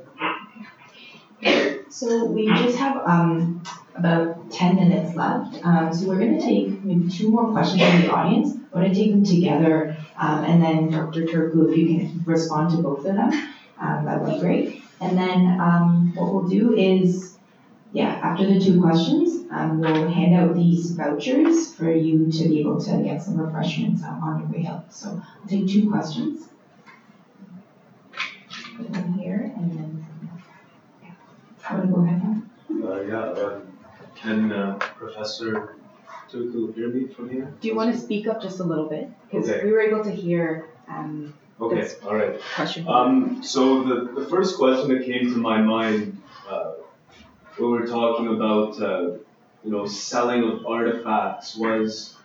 So we just have um, about 10 minutes left. Um, so we're going to take maybe two more questions from the audience. We're going to take them together, um, and then Dr. Turku, if you can respond to both of them, um, that would be great. And then um, what we'll do is, yeah, after the two questions, um, we'll hand out these vouchers for you to be able to get some refreshments um, on your way out. So I'll take two questions. Put them here, and then, yeah. Want to go ahead? Uh, yeah, uh, can uh, Professor Turku hear me from here? Do you want to speak up just a little bit? Because Okay. we were able to hear um, Okay, all right. question. Um, so the, the first question that came to my mind uh, when we were talking about uh, you know selling of artifacts was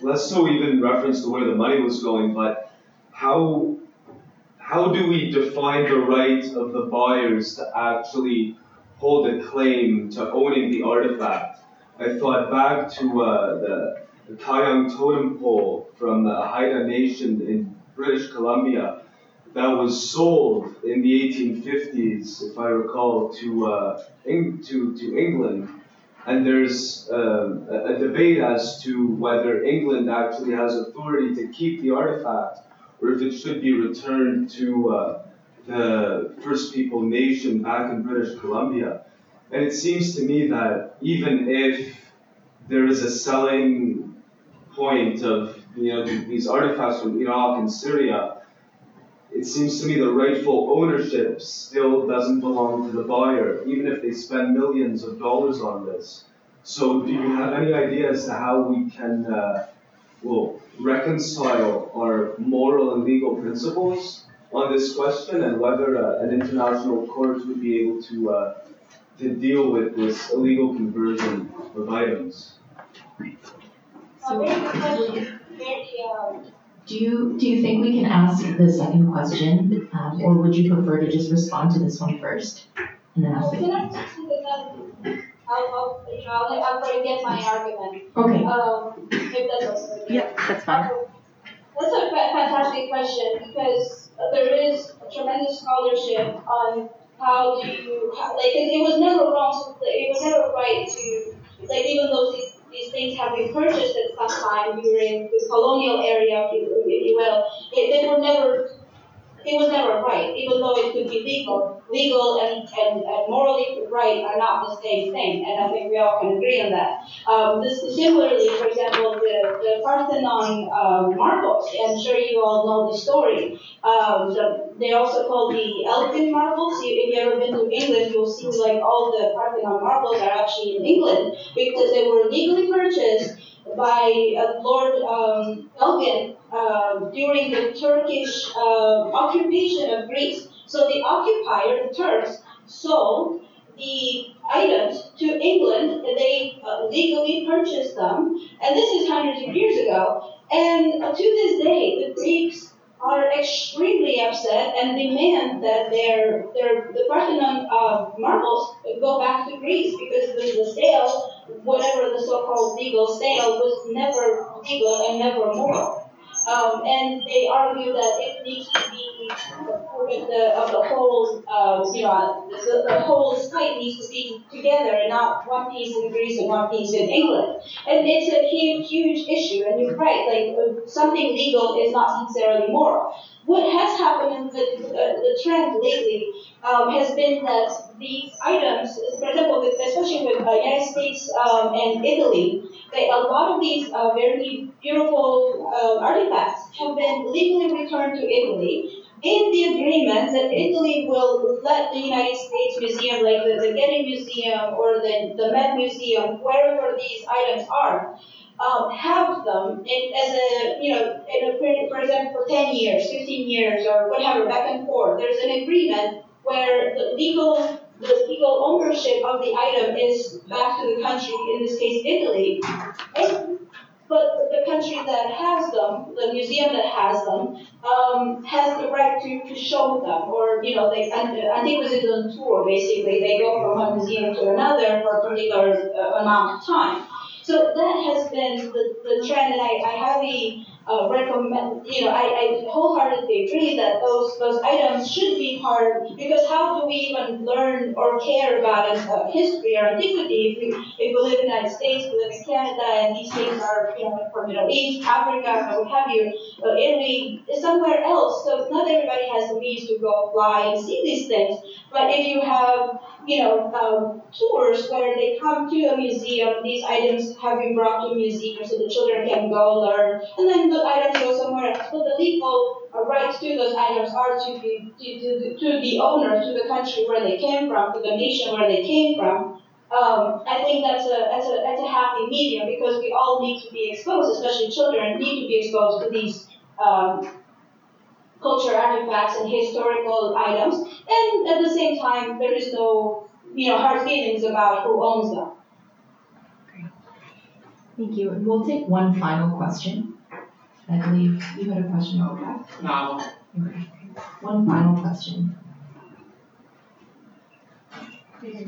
less so even reference to where the money was going, but how how do we define the right of the buyers to actually hold a claim to owning the artifact? I thought back to uh, the the Kayung totem pole from the Haida Nation in British Columbia that was sold in the 1850s, if I recall, to, uh, Eng- to, to England. And there's uh, a, a debate as to whether England actually has authority to keep the artifact or if it should be returned to uh, the First People Nation back in British Columbia. And it seems to me that even if there is a selling point of you know these artifacts from Iraq and Syria, it seems to me the rightful ownership still doesn't belong to the buyer, even if they spend millions of dollars on this. So, do you have any idea as to how we can, uh, well, reconcile our moral and legal principles on this question, and whether uh, an international court would be able to uh, to deal with this illegal conversion of items? Uh, very good question. Very, um, Do you, do you think we can ask the second question, um, or would you prefer to just respond to this one first? And then ask well, the, I just do that? I'll, I'll, you know, I'll, I'll try to get my argument. okay, Um, if that's okay. Yeah, that's fine. That's a fa- fantastic question because uh, there is tremendous scholarship on how do you, how, like, it, it was never wrong, to, it was never right to, like, even though these, these things have been purchased at some time during the colonial area, if you, will, it, they were never, it was never right, even though it could be legal. Legal and, and, and morally right are not the same thing, and I think we all can agree on that. Um, this, similarly, for example, the, the Parthenon um, marbles, I'm sure you all know the story. Um, the, they also call the Elgin marbles. You, if you've ever been to England, you'll see like all the Parthenon marbles are actually in England because they were legally purchased by uh, Lord um, Elgin um, during the Turkish uh, occupation of Greece. So the occupier, the Turks, sold the items to England, and they uh, legally purchased them, and this is hundreds of years ago. And to this day, the Greeks are extremely upset and demand that their their the Parthenon uh, marbles go back to Greece because the, the sale, whatever the so-called legal sale was never legal and never moral. Um, and they argue that it needs to be the, of the whole, uh, you know, the, the whole site needs to be together and not one piece in Greece and one piece in England. And it's a huge, huge issue. And you're right, like uh, something legal is not necessarily moral. What has happened in the, the trend lately um, has been that these items, for example, especially with uh, United States um, and Italy, a lot of these uh, very beautiful uh, artifacts have been legally returned to Italy in the agreement that Italy will let the United States Museum, like the, the Getty Museum or the, the Met Museum, wherever these items are, um, have them in, as a, you know, in a, period, for example, for 10 years, 15 years, or whatever, back and forth. There's an agreement where the legal the legal ownership of the item is back to the country, in this case Italy, but the country that has them, the museum that has them, um, has the right to, to show them, or you know, they I think it was a tour basically. They go from one museum to another for a particular uh, amount of time. So that has been the, the trend, and I, I highly uh, recommend, you know, I, I wholeheartedly agree that those those items should be part because how do we even learn or care about uh, history or antiquity if we if we live in the United States, we live in Canada, and these things are you know from Middle East, Africa, or what have you, uh, Italy, somewhere else. So not everybody has the means to go fly and see these things. But if you have you know um, tours where they come to a museum, these items have been brought to a museum so the children can go learn, and then the items go somewhere else. But the legal rights to those items are to the, to, to, to the owner, to the country where they came from, to the nation where they came from. Um, I think that's a, that's, a, that's a happy medium because we all need to be exposed, especially children, need to be exposed to these um, culture artifacts and historical items. And at the same time, there is no you know, hard feelings about who owns them. Thank you. And we'll take one final question. I believe you had a question about that. No. Okay. One final question. Okay.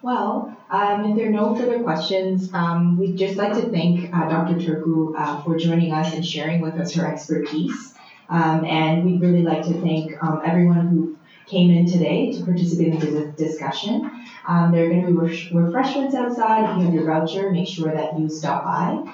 Well, um, if there are no further questions, um, we'd just like to thank uh, Dr. Turku uh, for joining us and sharing with us her expertise. Um, and we'd really like to thank um, everyone who came in today to participate in the discussion. Um, there are going to be refreshments outside. If you have your voucher, make sure that you stop by.